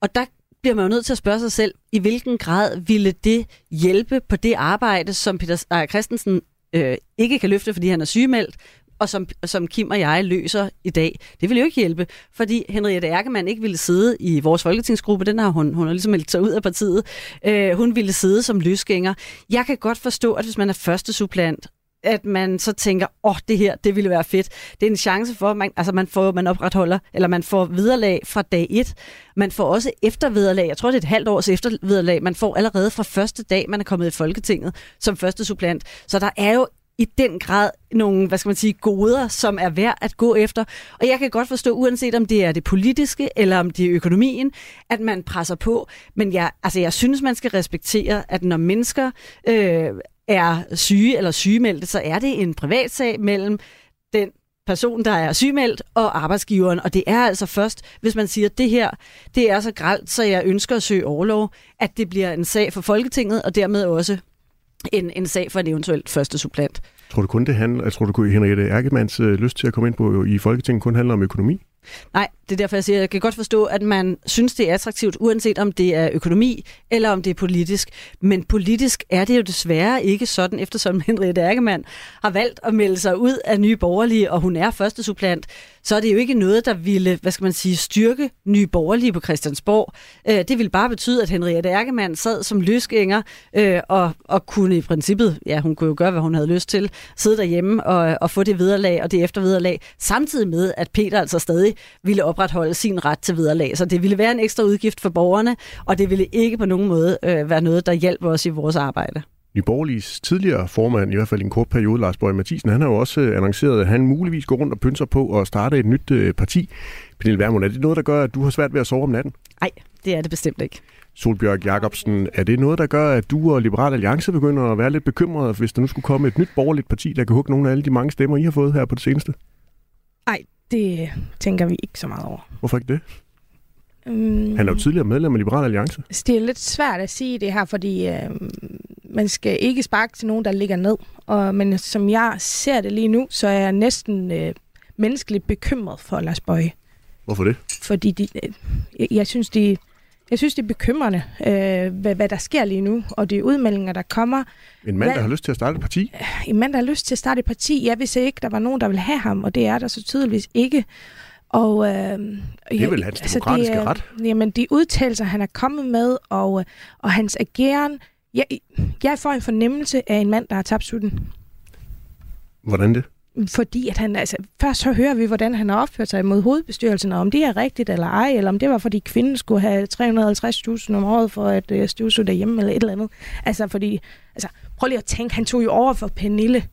F: Og der bliver man jo nødt til at spørge sig selv, i hvilken grad ville det hjælpe på det arbejde, som Peter Christensen øh, ikke kan løfte, fordi han er sygemeldt, og som, som Kim og jeg løser i dag. Det vil jo ikke hjælpe, fordi Henriette Erkemann ikke ville sidde i vores folketingsgruppe. Den har hun, hun har ligesom meldt sig ud af partiet. Øh, hun ville sidde som løsgænger. Jeg kan godt forstå, at hvis man er første supplant, at man så tænker, åh, oh, det her, det ville være fedt. Det er en chance for, at man, altså man, får, man opretholder, eller man får viderelag fra dag et. Man får også eftervederlag. Jeg tror, det er et halvt års eftervederlag. Man får allerede fra første dag, man er kommet i Folketinget som første supplant. Så der er jo i den grad nogle, hvad skal man sige, goder, som er værd at gå efter. Og jeg kan godt forstå, uanset om det er det politiske, eller om det er økonomien, at man presser på. Men jeg, altså, jeg synes, man skal respektere, at når mennesker øh, er syge eller sygemeldte, så er det en privatsag mellem den person, der er sygemeldt, og arbejdsgiveren. Og det er altså først, hvis man siger, at det her det er så gralt, så jeg ønsker at søge overlov, at det bliver en sag for Folketinget, og dermed også en, en sag for en eventuelt første supplant.
C: Tror du kun det handler, jeg tror du kunne Henriette Ærkemanns øh, lyst til at komme ind på i Folketinget kun handler om økonomi?
F: Nej, det er derfor, jeg siger, at jeg kan godt forstå, at man synes, det er attraktivt, uanset om det er økonomi eller om det er politisk. Men politisk er det jo desværre ikke sådan, eftersom Henriette Ærkemann har valgt at melde sig ud af Nye Borgerlige, og hun er første supplant, så er det jo ikke noget, der ville, hvad skal man sige, styrke Nye Borgerlige på Christiansborg. Øh, det ville bare betyde, at Henriette Ærkemann sad som løsgænger øh, og, og kunne i princippet, ja, hun kunne jo gøre, hvad hun havde lyst til, sidde derhjemme og, og få det vederlag og det eftervederlag, samtidig med, at Peter altså stadig ville opretholde sin ret til vederlag. Så det ville være en ekstra udgift for borgerne, og det ville ikke på nogen måde øh, være noget, der hjælper os i vores arbejde.
C: Nyborgerliges tidligere formand, i hvert fald i en kort periode, Lars Bøge Mathisen, han har jo også øh, annonceret, at han muligvis går rundt og pynser på at starte et nyt øh, parti. Pernille Vermund, er det noget, der gør, at du har svært ved at sove om natten?
F: Nej, det er det bestemt ikke.
C: Solbjørg Jacobsen, er det noget, der gør, at du og Liberal Alliance begynder at være lidt bekymrede, hvis der nu skulle komme et nyt borgerligt parti, der kan hugge nogle af alle de mange stemmer, I har fået her på det seneste?
D: Nej, det tænker vi ikke så meget over.
C: Hvorfor ikke det?
D: Um,
C: Han er jo tidligere medlem af Liberal Alliance.
D: Det er lidt svært at sige det her, fordi øh, man skal ikke sparke til nogen, der ligger ned. Og, men som jeg ser det lige nu, så er jeg næsten øh, menneskeligt bekymret for Lars Bøje.
C: Hvorfor det?
D: Fordi de, øh, jeg synes, de, jeg synes, det er bekymrende, øh, hvad, hvad der sker lige nu, og de udmeldinger, der kommer.
C: En mand,
D: Hvad-
C: der har lyst til at starte et parti?
D: En mand, der har lyst til at starte et parti. Jeg vidste ikke, der var nogen, der ville have ham, og det er der så tydeligvis ikke. Og, øh,
C: Det er vel hans demokratiske
D: det,
C: ret.
D: Jamen, de udtalelser, han er kommet med, og, øh, og hans ageren. Jeg, jeg får en fornemmelse af en mand, der har tabt sutten.
C: Hvordan det?
D: Fordi at han, altså, først så hører vi, hvordan han har opført sig mod hovedbestyrelsen, og om det er rigtigt eller ej, eller om det var, fordi kvinden skulle have 350.000 om året for at øh, støvsuge derhjemme, eller et eller andet. Altså, fordi, altså, prøv lige at tænke, han tog jo over for Pernille.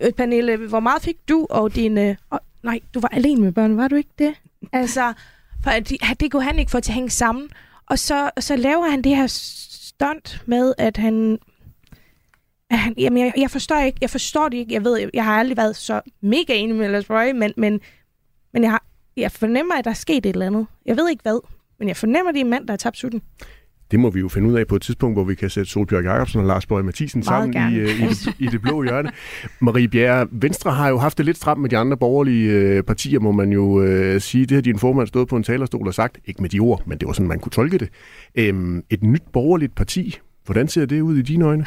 D: Øh, Pernille, hvor meget fik du og dine... Øh, oh, nej, du var alene med børn, var du ikke det? Altså, for at det kunne han ikke få til at hænge sammen. Og så, så laver han det her stunt med, at han, jamen, jeg, jeg forstår ikke, jeg forstår det ikke. Jeg ved, jeg har aldrig været så mega enig med Lars Bøje, men, men, men jeg, har, jeg fornemmer, at der er sket et eller andet. Jeg ved ikke hvad, men jeg fornemmer, at det er en mand, der har tabt sutten.
C: Det må vi jo finde ud af på et tidspunkt, hvor vi kan sætte Solbjørg Jacobsen og Lars Bøge Mathisen
D: Meget
C: sammen
D: gerne.
C: i, øh, i, det, i det blå hjørne. Marie Bjerre, Venstre har jo haft det lidt stramt med de andre borgerlige øh, partier, må man jo øh, sige. Det har din formand stået på en talerstol og sagt, ikke med de ord, men det var sådan, man kunne tolke det. Øhm, et nyt borgerligt parti, hvordan ser det ud i dine øjne?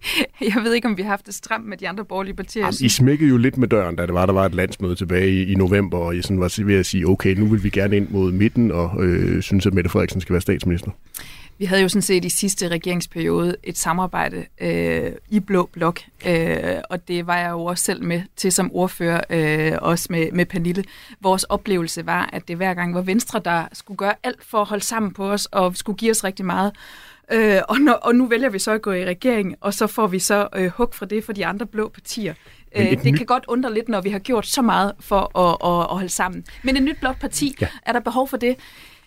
E: Jeg ved ikke, om vi har haft det stramt med de andre borgerlige partier.
C: Jamen, I smækkede jo lidt med døren, da det var, der var et landsmøde tilbage i, i november, og I sådan var ved at sige, okay, nu vil vi gerne ind mod midten, og øh, synes, at Mette Frederiksen skal være statsminister.
E: Vi havde jo sådan set i sidste regeringsperiode et samarbejde øh, i Blå Blok, øh, og det var jeg jo også selv med til som ordfører, øh, også med, med Pernille. Vores oplevelse var, at det hver gang var Venstre, der skulle gøre alt for at holde sammen på os, og skulle give os rigtig meget. Øh, og, når, og nu vælger vi så at gå i regering, og så får vi så øh, hug fra det for de andre blå partier. Øh,
C: et
E: det
C: nyt-
E: kan godt undre lidt, når vi har gjort så meget for at, at, at holde sammen. Men et nyt blåt parti,
C: Ja.
E: er der behov for det?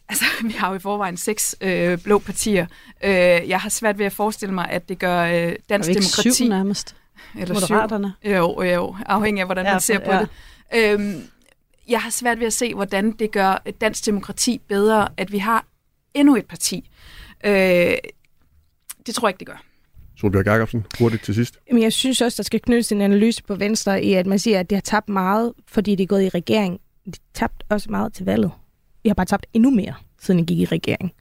E: Altså, vi har jo i forvejen seks øh, blå partier. Øh, jeg har svært ved at forestille mig, at det gør øh, dansk
F: ikke
E: demokrati...
F: syv nærmest?
E: eller
F: Moderaterne.
E: Syv. Jo, jo, afhængig af, hvordan
F: Ja,
E: man ser på
F: ja.
E: det. Øhm, jeg har svært ved at se, hvordan det gør dansk demokrati bedre, at vi har endnu et parti. Øh, det tror jeg ikke, det gør.
C: Solbjørg Jacobsen, hurtigt til sidst.
D: Men jeg synes også, der skal knyttes en analyse på Venstre i, at man siger, at de har tabt meget, fordi de er gået i regering. De har tabt også meget til valget. De har bare tabt endnu mere, siden de gik i regering.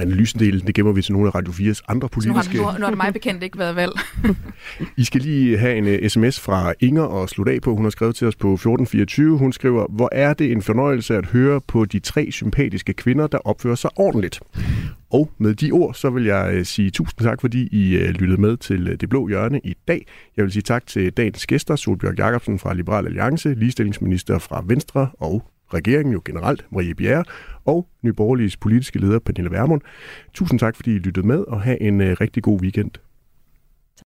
C: Analysendelen, det gemmer vi til nogle af Radio 4's andre
E: Så nu har,
C: politiske...
E: nu, har- det mig bekendt ikke været valg.
C: I skal lige have en uh, sms fra Inger og slutte af på. Hun har skrevet til os på 1424. Hun skriver, hvor er det en fornøjelse at høre på de tre sympatiske kvinder, der opfører sig ordentligt. Og med de ord, så vil jeg uh, sige tusind tak, fordi I uh, lyttede med til Det Blå Hjørne i dag. Jeg vil sige tak til dagens gæster, Solbjørg Jacobsen fra Liberal Alliance, ligestillingsminister fra Venstre og regeringen jo generelt, Marie Bjerre, og Nyborgerliges politiske leder, Pernille Vermund. Tusind tak, fordi I lyttede med, og have en øh, rigtig god weekend.